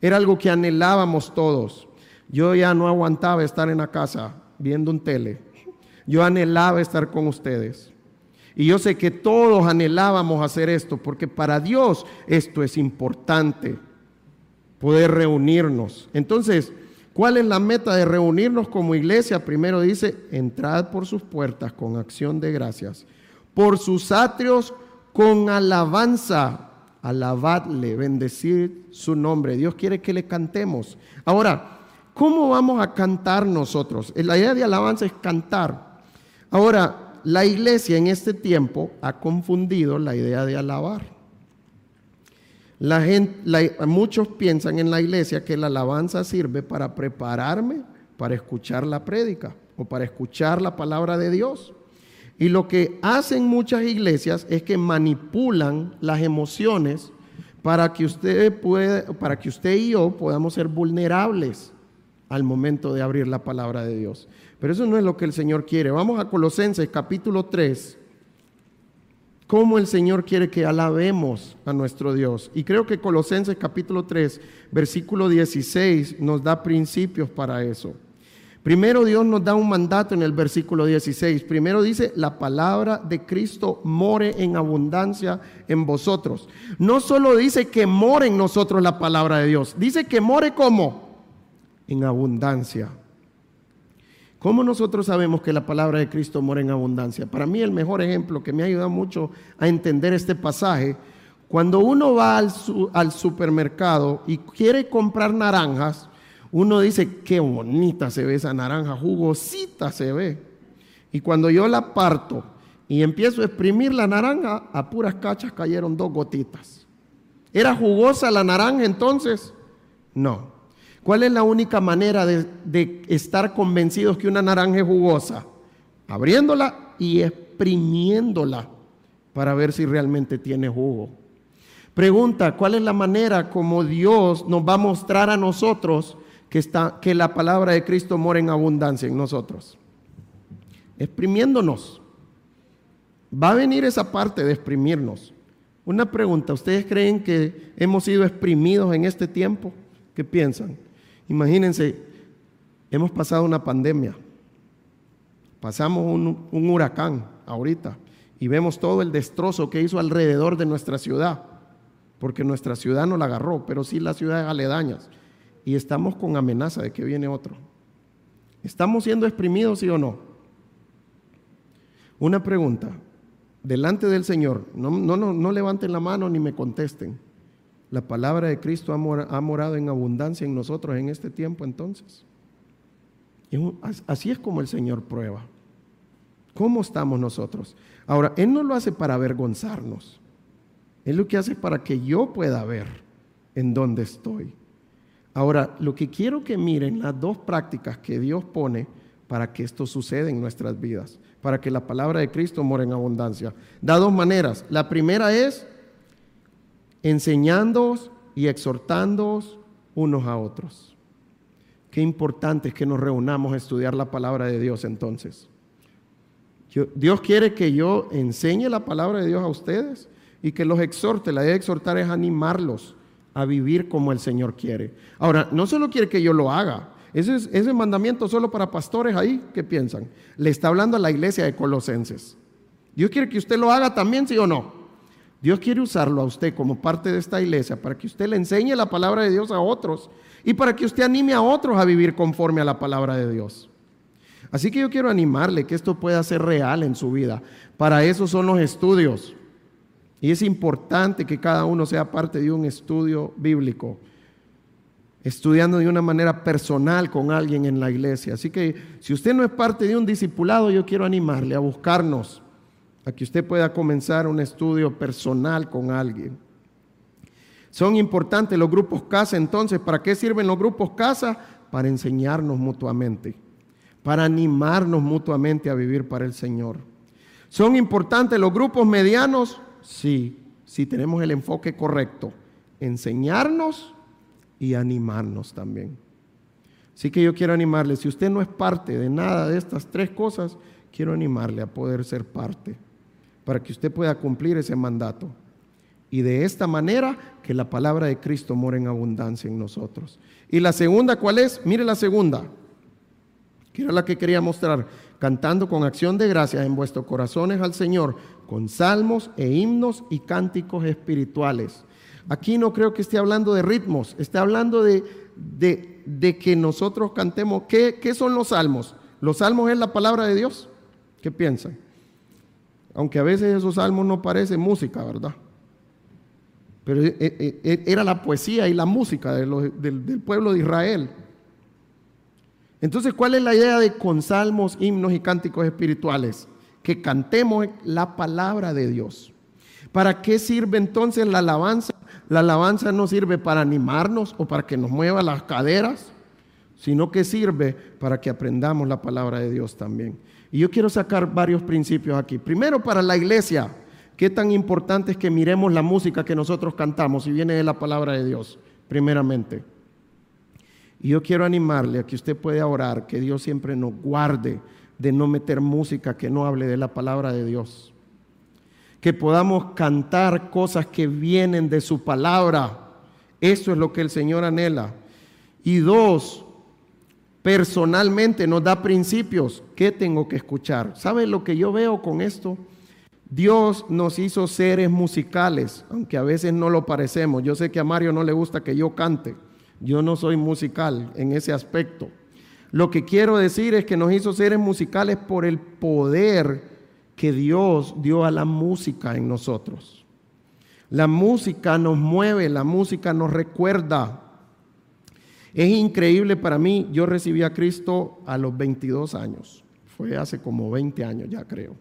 Era algo que anhelábamos todos. Yo ya no aguantaba estar en la casa viendo un tele. Yo anhelaba estar con ustedes. Y yo sé que todos anhelábamos hacer esto, porque para Dios esto es importante, poder reunirnos. Entonces, ¿cuál es la meta de reunirnos como iglesia? Primero dice, entrad por sus puertas con acción de gracias, por sus atrios con alabanza, alabadle, bendecir su nombre. Dios quiere que le cantemos. Ahora, ¿cómo vamos a cantar nosotros? La idea de alabanza es cantar. Ahora, la iglesia en este tiempo ha confundido la idea de alabar. La gente, muchos piensan en la iglesia que la alabanza sirve para prepararme para escuchar la prédica o para escuchar la palabra de Dios. Y lo que hacen muchas iglesias es que manipulan las emociones para que usted pueda, para que usted y yo podamos ser vulnerables al momento de abrir la palabra de Dios. Pero eso no es lo que el Señor quiere. Vamos a Colosenses capítulo 3. Cómo el Señor quiere que alabemos a nuestro Dios. Y creo que Colosenses capítulo 3, versículo 16 nos da principios para eso. Primero Dios nos da un mandato en el versículo 16. Primero dice, la palabra de Cristo more en abundancia en vosotros. No solo dice que more en nosotros la palabra de Dios, dice que more como en abundancia. ¿Cómo nosotros sabemos que la palabra de Cristo mora en abundancia? Para mí el mejor ejemplo que me ha ayudado mucho a entender este pasaje, cuando uno va al, al supermercado y quiere comprar naranjas, uno dice, qué bonita se ve esa naranja, jugosita se ve. Y cuando yo la parto y empiezo a exprimir la naranja, a puras cachas cayeron dos gotitas. ¿Era jugosa la naranja entonces? No. ¿Cuál es la única manera de, estar convencidos que una naranja es jugosa? Abriéndola y exprimiéndola para ver si realmente tiene jugo. Pregunta, ¿cuál es la manera como Dios nos va a mostrar a nosotros que, que la palabra de Cristo mora en abundancia en nosotros? Exprimiéndonos. Va a venir esa parte de exprimirnos. Una pregunta, ¿ustedes creen que hemos sido exprimidos en este tiempo? ¿Qué piensan? Imagínense, hemos pasado una pandemia, pasamos un, huracán ahorita y vemos todo el destrozo que hizo alrededor de nuestra ciudad, porque nuestra ciudad no la agarró, pero sí las ciudades aledañas, y estamos con amenaza de que viene otro. ¿Estamos siendo exprimidos, sí o no? Una pregunta, delante del Señor, no, levanten la mano ni me contesten. La palabra de Cristo ha, morado en abundancia en nosotros en este tiempo entonces. así es como el Señor prueba. ¿Cómo estamos nosotros? Ahora, Él no lo hace para avergonzarnos. Él lo que hace para que yo pueda ver en dónde estoy. Ahora, lo que quiero que miren las dos prácticas que Dios pone para que esto suceda en nuestras vidas, para que la palabra de Cristo more en abundancia. Da dos maneras. La primera es enseñándoos y exhortándoos unos a otros. Qué importante es que nos reunamos a estudiar la palabra de Dios entonces. Dios quiere que yo enseñe la palabra de Dios a ustedes y que los exhorte. La idea de exhortar es animarlos a vivir como el Señor quiere. Ahora, no solo quiere que yo lo haga. Ese, es, ese mandamiento solo para pastores ahí, ¿qué piensan? Le está hablando a la iglesia de Colosenses. Dios quiere que usted lo haga también, sí o no. Dios quiere usarlo a usted como parte de esta iglesia para que usted le enseñe la palabra de Dios a otros y para que usted anime a otros a vivir conforme a la palabra de Dios. Así que yo quiero animarle que esto pueda ser real en su vida. Para eso son los estudios. Y es importante que cada uno sea parte de un estudio bíblico, estudiando de una manera personal con alguien en la iglesia. Así que si usted no es parte de un discipulado, yo quiero animarle a buscarnos a que usted pueda comenzar un estudio personal con alguien. Son importantes los grupos casa, entonces, ¿para qué sirven los grupos casa? Para enseñarnos mutuamente, para animarnos mutuamente a vivir para el Señor. ¿Son importantes los grupos medianos? Sí, si tenemos el enfoque correcto. Enseñarnos y animarnos también. Así que yo quiero animarle, si usted no es parte de nada de estas tres cosas, quiero animarle a poder ser parte, para que usted pueda cumplir ese mandato. Y de esta manera que la palabra de Cristo more en abundancia en nosotros. Y la segunda, ¿cuál es? Mire la segunda, que era la que quería mostrar, cantando con acción de gracias en vuestros corazones al Señor, con salmos e himnos y cánticos espirituales. Aquí no creo que esté hablando de ritmos, está hablando de, de, que nosotros cantemos. ¿Qué, ¿Qué son los salmos? Los salmos es la palabra de Dios. ¿Qué piensan? Aunque a veces esos salmos no parecen música, ¿verdad? Pero eh, eh, eh, era la poesía y la música del, pueblo de Israel. Entonces, ¿cuál es la idea de con salmos, himnos y cánticos espirituales? Que cantemos la palabra de Dios. ¿Para qué sirve entonces la alabanza? La alabanza no sirve para animarnos o para que nos mueva las caderas, sino que sirve para que aprendamos la palabra de Dios también. Y yo quiero sacar varios principios aquí. Primero, para la iglesia, ¿qué tan importante es que miremos la música que nosotros cantamos y viene de la palabra de Dios, primeramente? Y yo quiero animarle a que usted pueda orar, que Dios siempre nos guarde de no meter música que no hable de la palabra de Dios. Que podamos cantar cosas que vienen de su palabra. Eso es lo que el Señor anhela. Y dos, personalmente nos da principios. ¿Qué tengo que escuchar? ¿Sabe lo que yo veo con esto? Dios nos hizo seres musicales, aunque a veces no lo parecemos. Yo sé que a Mario no le gusta que yo cante. Yo no soy musical en ese aspecto. Lo que quiero decir es que nos hizo seres musicales por el poder que Dios dio a la música en nosotros. La música nos mueve, la música nos recuerda, es increíble para mí, yo recibí a Cristo a los 22 años, fue hace como 20 años ya creo.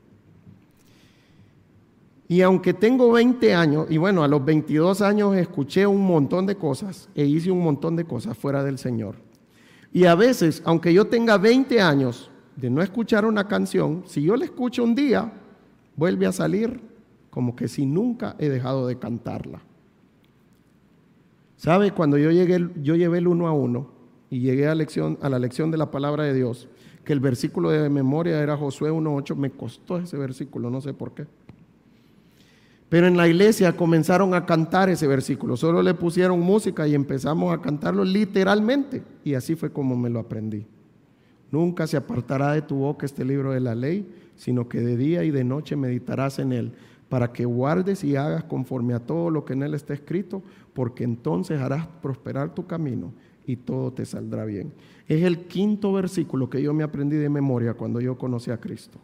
Y aunque tengo 20 años, y bueno, a los 22 años escuché un montón de cosas e hice un montón de cosas fuera del Señor. Y a veces, aunque yo tenga 20 años de no escuchar una canción, si yo la escucho un día, vuelve a salir como que si nunca he dejado de cantarla. ¿Sabe? Cuando yo llegué, yo llevé el uno a uno y llegué a, a la lección de la palabra de Dios, que el versículo de memoria era Josué 1.8, me costó ese versículo, no sé por qué. Pero en la iglesia comenzaron a cantar ese versículo, solo le pusieron música y empezamos a cantarlo literalmente. Y así fue como me lo aprendí. Nunca se apartará de tu boca este libro de la ley, sino que de día y de noche meditarás en él, para que guardes y hagas conforme a todo lo que en él está escrito, porque entonces harás prosperar tu camino y todo te saldrá bien. Es el quinto versículo que yo me aprendí de memoria cuando yo conocí a Cristo.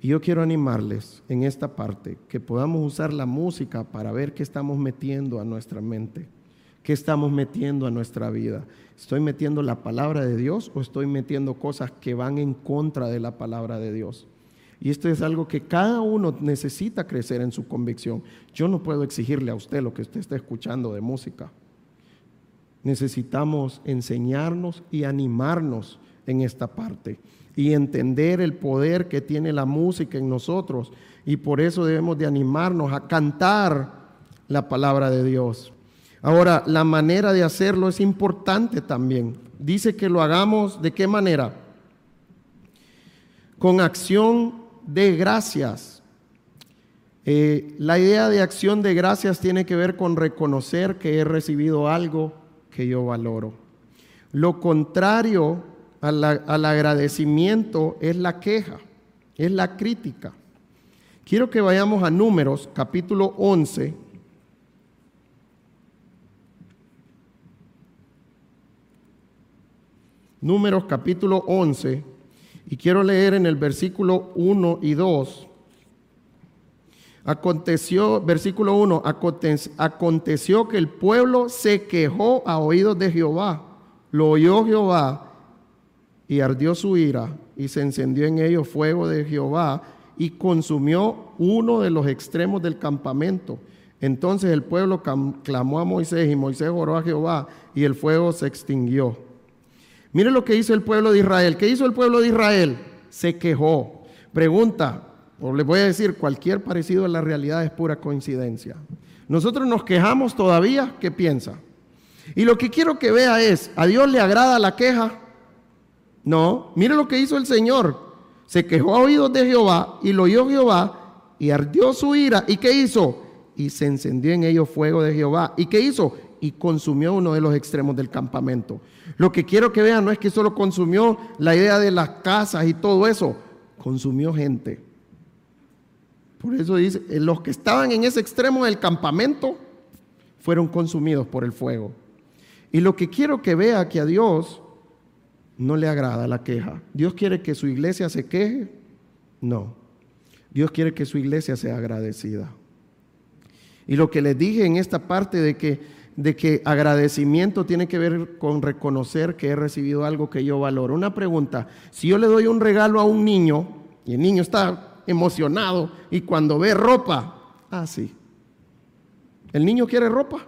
Y yo quiero animarles en esta parte que podamos usar la música para ver qué estamos metiendo a nuestra mente, qué estamos metiendo a nuestra vida. ¿Estoy metiendo la palabra de Dios o estoy metiendo cosas que van en contra de la palabra de Dios? Y esto es algo que cada uno necesita crecer en su convicción. Yo no puedo exigirle a usted lo que usted está escuchando de música. Necesitamos enseñarnos y animarnos en esta parte y entender el poder que tiene la música en nosotros. Y por eso debemos de animarnos a cantar la palabra de Dios. Ahora, la manera de hacerlo es importante también. Dice que lo hagamos de qué manera? Con acción de gracias. Eh, la idea de acción de gracias tiene que ver con reconocer que he recibido algo que yo valoro. Lo contrario al, al agradecimiento es la queja, es la crítica. Quiero que vayamos a Números, capítulo 11. Números capítulo 11 y quiero leer en el versículo 1 y 2. Aconteció, versículo 1, aconteció que el pueblo se quejó a oídos de Jehová. Lo oyó Jehová y ardió su ira y se encendió en ellos fuego de Jehová y consumió uno de los extremos del campamento. Entonces el pueblo clamó a Moisés y Moisés oró a Jehová y el fuego se extinguió. Mire lo que hizo el pueblo de Israel. ¿Qué hizo el pueblo de Israel? Se quejó. Pregunta, o le voy a decir, cualquier parecido a la realidad es pura coincidencia. Nosotros nos quejamos todavía, ¿qué piensa? Y lo que quiero que vea es, ¿a Dios le agrada la queja? No, mire lo que hizo el Señor. Se quejó a oídos de Jehová y lo oyó Jehová y ardió su ira. ¿Y qué hizo? Y se encendió en ellos fuego de Jehová. ¿Y qué hizo? Y consumió uno de los extremos del campamento. Lo que quiero que vean no es que solo consumió la idea de las casas y todo eso, consumió gente. Por eso dice, eh, los que estaban en ese extremo del campamento fueron consumidos por el fuego. Y lo que quiero que vea que a Dios no le agrada la queja. Dios quiere que su iglesia se queje. No. Dios quiere que su iglesia sea agradecida. Y lo que les dije en esta parte de que, de que agradecimiento tiene que ver con reconocer que he recibido algo que yo valoro. Una pregunta, si yo le doy un regalo a un niño y el niño está emocionado y cuando ve ropa, ah, sí. ¿El niño quiere ropa?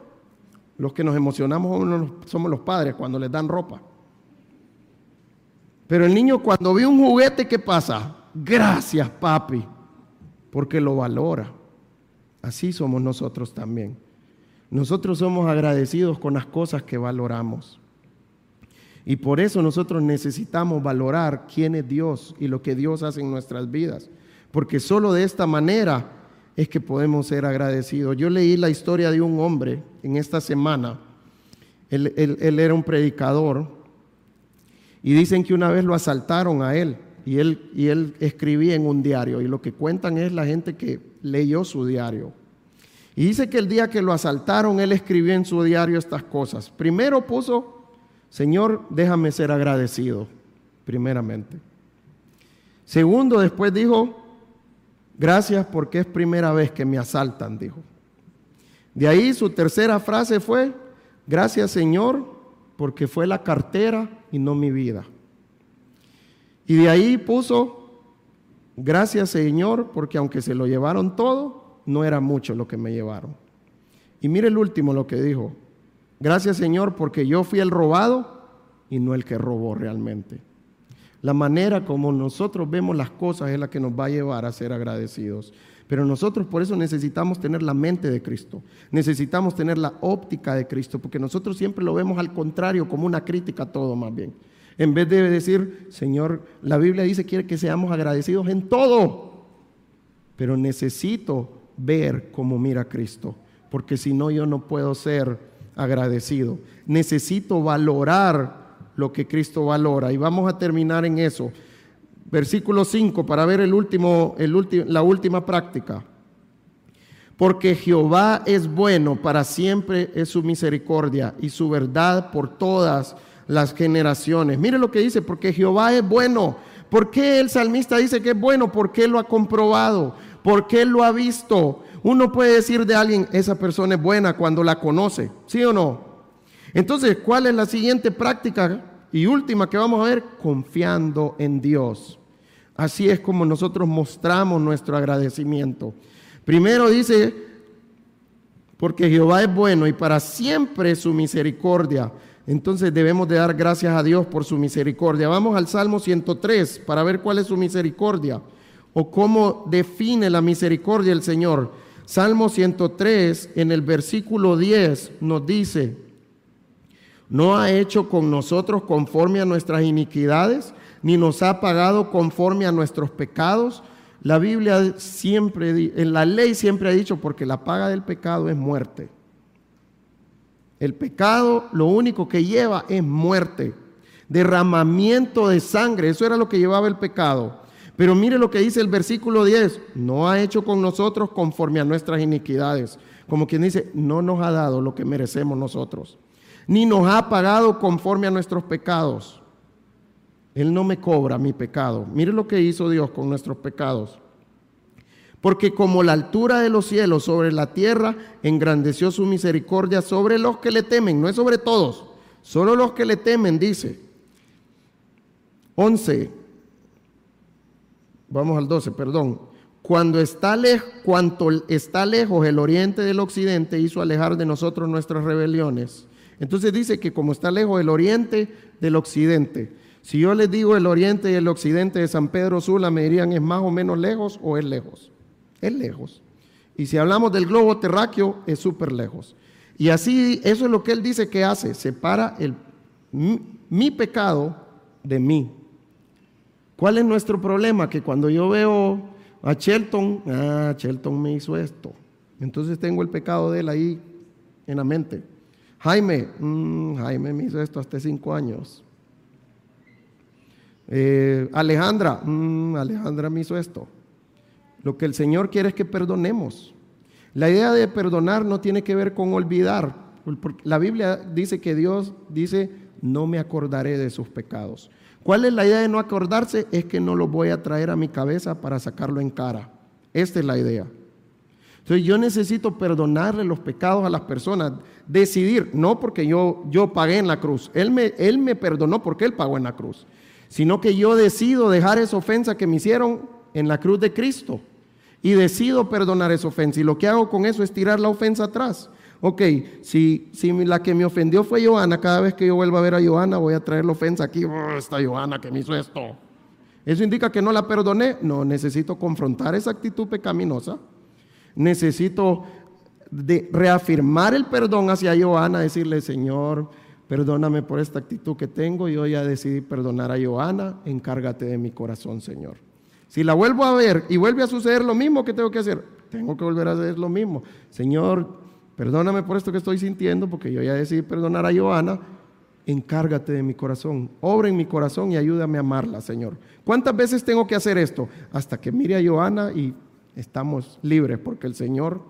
Los que nos emocionamos somos los padres cuando les dan ropa. Pero el niño cuando ve un juguete, ¿qué pasa? Gracias, papi, porque lo valora. Así somos nosotros también. Nosotros somos agradecidos con las cosas que valoramos. Y por eso nosotros necesitamos valorar quién es Dios y lo que Dios hace en nuestras vidas porque solo de esta manera es que podemos ser agradecidos. Yo leí la historia de un hombre en esta semana, él, era un predicador, y dicen que una vez lo asaltaron a él, y él, y él escribía en un diario, y lo que cuentan es la gente que leyó su diario. Y dice que el día que lo asaltaron, él escribió en su diario estas cosas. Primero puso, Señor, déjame ser agradecido, primeramente. Segundo, después dijo, Gracias porque es primera vez que me asaltan, dijo. De ahí su tercera frase fue, gracias Señor porque fue la cartera y no mi vida. Y de ahí puso, gracias Señor porque aunque se lo llevaron todo, no era mucho lo que me llevaron. Y mire el último lo que dijo, gracias Señor porque yo fui el robado y no el que robó realmente. La manera como nosotros vemos las cosas es la que nos va a llevar a ser agradecidos. Pero nosotros por eso necesitamos tener la mente de Cristo, necesitamos tener la óptica de Cristo, porque nosotros siempre lo vemos al contrario, como una crítica a todo más bien. En vez de decir, Señor, la Biblia dice quiere que seamos agradecidos en todo, pero necesito ver cómo mira Cristo, porque si no yo no puedo ser agradecido. Necesito valorar lo que Cristo valora. Y vamos a terminar en eso. Versículo 5 para ver el último, el la última práctica. Porque Jehová es bueno, para siempre es su misericordia y su verdad por todas las generaciones. Mire lo que dice, porque Jehová es bueno. ¿Por qué el salmista dice que es bueno? Porque lo ha comprobado, porque él lo ha visto. Uno puede decir de alguien, esa persona es buena cuando la conoce, ¿sí o no? Entonces, ¿cuál es la siguiente práctica y última que vamos a ver? Confiando en Dios. Así es como nosotros mostramos nuestro agradecimiento. Primero dice, porque Jehová es bueno y para siempre su misericordia. Entonces debemos de dar gracias a Dios por su misericordia. Vamos al Salmo 103 para ver cuál es su misericordia o cómo define la misericordia el Señor. Salmo 103 en el versículo 10 nos dice, no ha hecho con nosotros conforme a nuestras iniquidades, ni nos ha pagado conforme a nuestros pecados. La Biblia siempre, en la ley siempre ha dicho, porque la paga del pecado es muerte. El pecado lo único que lleva es muerte, derramamiento de sangre, eso era lo que llevaba el pecado. Pero mire lo que dice el versículo 10, no ha hecho con nosotros conforme a nuestras iniquidades. Como quien dice, no nos ha dado lo que merecemos nosotros ni nos ha pagado conforme a nuestros pecados. Él no me cobra mi pecado. Mire lo que hizo Dios con nuestros pecados. Porque como la altura de los cielos sobre la tierra, engrandeció su misericordia sobre los que le temen, no es sobre todos, solo los que le temen, dice. 11. Vamos al 12, perdón. Cuando está lejos, cuanto está lejos el oriente del occidente, hizo alejar de nosotros nuestras rebeliones. Entonces dice que como está lejos el oriente del occidente, si yo les digo el oriente y el occidente de San Pedro Sula, me dirían, ¿es más o menos lejos o es lejos? Es lejos. Y si hablamos del globo terráqueo, es súper lejos. Y así, eso es lo que él dice que hace, separa el, mi, pecado de mí. ¿Cuál es nuestro problema? Que cuando yo veo a Shelton, ah, Shelton me hizo esto. Entonces tengo el pecado de él ahí en la mente. Jaime, mm, Jaime me hizo esto hasta cinco años. Eh, Alejandra, mm, Alejandra me hizo esto. Lo que el Señor quiere es que perdonemos. La idea de perdonar no tiene que ver con olvidar. La Biblia dice que Dios dice, no me acordaré de sus pecados. ¿Cuál es la idea de no acordarse? Es que no lo voy a traer a mi cabeza para sacarlo en cara. Esta es la idea. Entonces yo necesito perdonarle los pecados a las personas, decidir, no porque yo, yo pagué en la cruz, él me, él me perdonó porque Él pagó en la cruz, sino que yo decido dejar esa ofensa que me hicieron en la cruz de Cristo y decido perdonar esa ofensa. Y lo que hago con eso es tirar la ofensa atrás. Ok, si, si la que me ofendió fue Joana, cada vez que yo vuelva a ver a Joana voy a traer la ofensa aquí, oh, esta Joana que me hizo esto. ¿Eso indica que no la perdoné? No, necesito confrontar esa actitud pecaminosa necesito de reafirmar el perdón hacia Joana, decirle, Señor, perdóname por esta actitud que tengo, yo ya decidí perdonar a Joana, encárgate de mi corazón, Señor. Si la vuelvo a ver y vuelve a suceder lo mismo, ¿qué tengo que hacer? Tengo que volver a hacer lo mismo. Señor, perdóname por esto que estoy sintiendo, porque yo ya decidí perdonar a Joana, encárgate de mi corazón, obra en mi corazón y ayúdame a amarla, Señor. ¿Cuántas veces tengo que hacer esto? Hasta que mire a Joana y estamos libres porque el Señor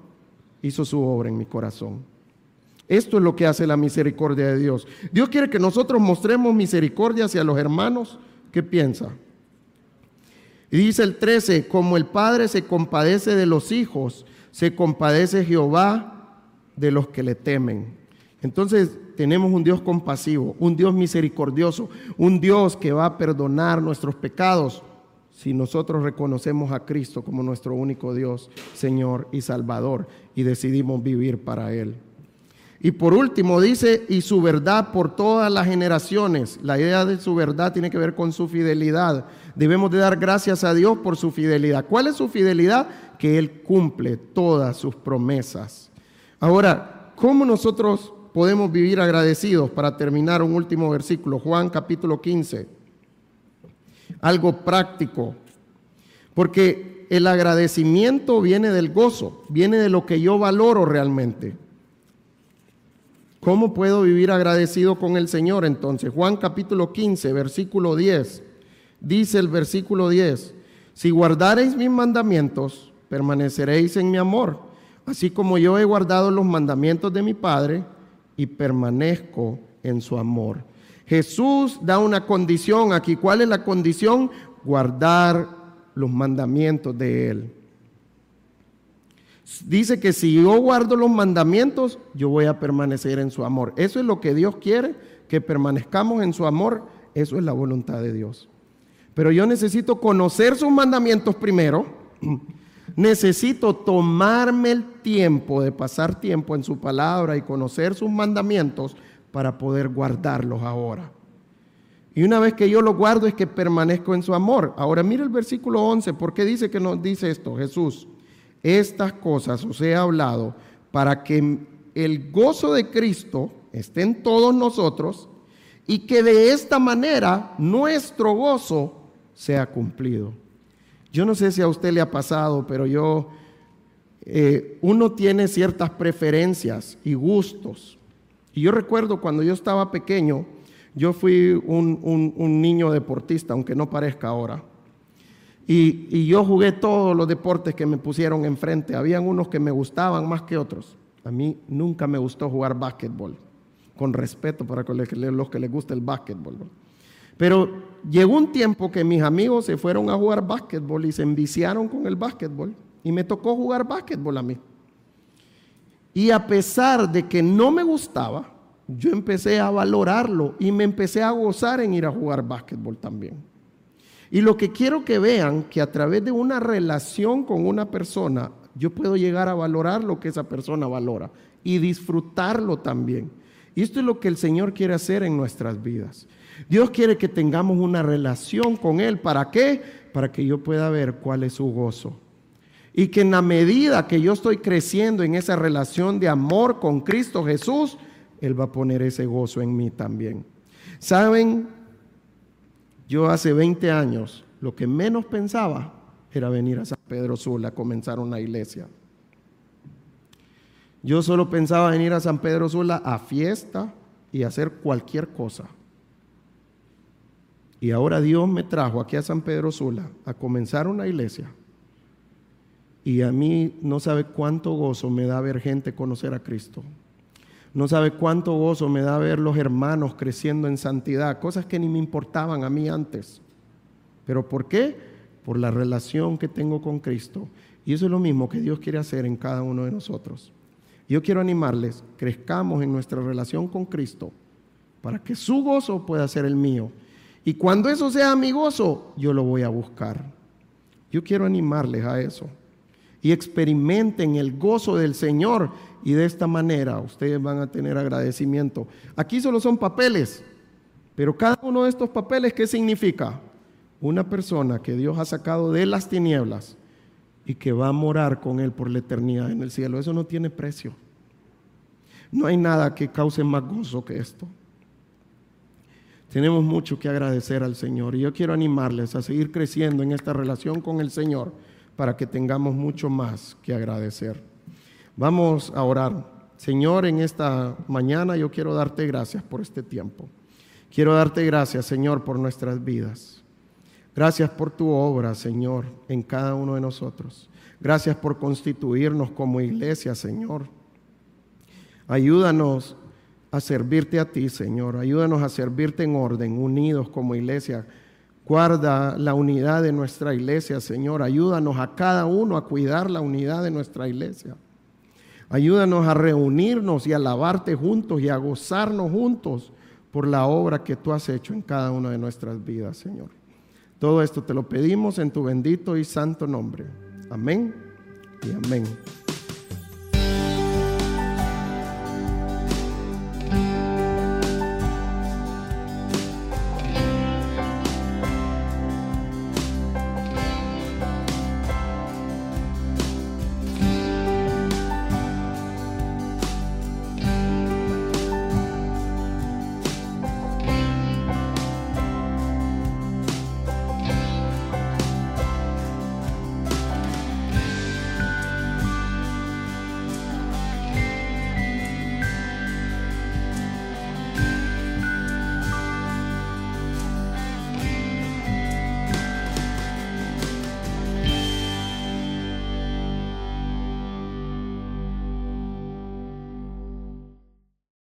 hizo su obra en mi corazón. Esto es lo que hace la misericordia de Dios. Dios quiere que nosotros mostremos misericordia hacia los hermanos. ¿Qué piensa? Y dice el 13, como el Padre se compadece de los hijos, se compadece Jehová de los que le temen. Entonces tenemos un Dios compasivo, un Dios misericordioso, un Dios que va a perdonar nuestros pecados si nosotros reconocemos a Cristo como nuestro único Dios, Señor y Salvador y decidimos vivir para Él. Y por último dice, y su verdad por todas las generaciones. La idea de su verdad tiene que ver con su fidelidad. Debemos de dar gracias a Dios por su fidelidad. ¿Cuál es su fidelidad? Que Él cumple todas sus promesas. Ahora, ¿cómo nosotros podemos vivir agradecidos? Para terminar, un último versículo, Juan capítulo 15 algo práctico. Porque el agradecimiento viene del gozo, viene de lo que yo valoro realmente. ¿Cómo puedo vivir agradecido con el Señor entonces? Juan capítulo 15, versículo 10. Dice el versículo 10, si guardareis mis mandamientos, permaneceréis en mi amor, así como yo he guardado los mandamientos de mi Padre y permanezco en su amor. Jesús da una condición aquí. ¿Cuál es la condición? Guardar los mandamientos de Él. Dice que si yo guardo los mandamientos, yo voy a permanecer en su amor. Eso es lo que Dios quiere, que permanezcamos en su amor. Eso es la voluntad de Dios. Pero yo necesito conocer sus mandamientos primero. Necesito tomarme el tiempo de pasar tiempo en su palabra y conocer sus mandamientos para poder guardarlos ahora. Y una vez que yo los guardo es que permanezco en su amor. Ahora mire el versículo 11, ¿por qué dice que nos dice esto? Jesús, estas cosas os he hablado para que el gozo de Cristo esté en todos nosotros y que de esta manera nuestro gozo sea cumplido. Yo no sé si a usted le ha pasado, pero yo, eh, uno tiene ciertas preferencias y gustos. Y yo recuerdo cuando yo estaba pequeño, yo fui un, niño deportista, aunque no parezca ahora. Y, y, yo jugué todos los deportes que me pusieron enfrente. Habían unos que me gustaban más que otros. A mí nunca me gustó jugar básquetbol, con respeto para los que les gusta el básquetbol. Pero llegó un tiempo que mis amigos se fueron a jugar básquetbol y se enviciaron con el básquetbol. Y me tocó jugar básquetbol a mí. Y a pesar de que no me gustaba, yo empecé a valorarlo y me empecé a gozar en ir a jugar básquetbol también. Y lo que quiero que vean, que a través de una relación con una persona, yo puedo llegar a valorar lo que esa persona valora y disfrutarlo también. Y esto es lo que el Señor quiere hacer en nuestras vidas. Dios quiere que tengamos una relación con Él. ¿Para qué? Para que yo pueda ver cuál es su gozo Y que en la medida que yo estoy creciendo en esa relación de amor con Cristo Jesús, Él va a poner ese gozo en mí también. ¿Saben? Yo hace 20 años lo que menos pensaba era venir a San Pedro Sula a comenzar una iglesia. Yo solo pensaba venir a San Pedro Sula a fiesta y hacer cualquier cosa. Y ahora Dios me trajo aquí a San Pedro Sula a comenzar una iglesia. Y a mí no sabe cuánto gozo me da ver gente conocer a Cristo. No sabe cuánto gozo me da ver los hermanos creciendo en santidad, cosas que ni me importaban a mí antes. ¿Pero por qué? Por la relación que tengo con Cristo. Y eso es lo mismo que Dios quiere hacer en cada uno de nosotros. Yo quiero animarles, crezcamos en nuestra relación con Cristo para que su gozo pueda ser el mío. Y cuando eso sea mi gozo, yo lo voy a buscar. Yo quiero animarles a eso. Y experimenten el gozo del Señor y de esta manera ustedes van a tener agradecimiento. Aquí solo son papeles, pero cada uno de estos papeles, ¿qué significa? Una persona que Dios ha sacado de las tinieblas y que va a morar con Él por la eternidad en el cielo. Eso no tiene precio. No hay nada que cause más gozo que esto. Tenemos mucho que agradecer al Señor y yo quiero animarles a seguir creciendo en esta relación con el Señor para que tengamos mucho más que agradecer. Vamos a orar. Señor, en esta mañana yo quiero darte gracias por este tiempo. Quiero darte gracias, Señor, por nuestras vidas. Gracias por tu obra, Señor, en cada uno de nosotros. Gracias por constituirnos como iglesia, Señor. Ayúdanos a servirte a ti, Señor. Ayúdanos a servirte en orden, unidos como iglesia. Guarda la unidad de nuestra iglesia, Señor. Ayúdanos a cada uno a cuidar la unidad de nuestra iglesia. Ayúdanos a reunirnos y a alabarte juntos y a gozarnos juntos por la obra que tú has hecho en cada una de nuestras vidas, Señor. Todo esto te lo pedimos en tu bendito y santo nombre. Amén y amén.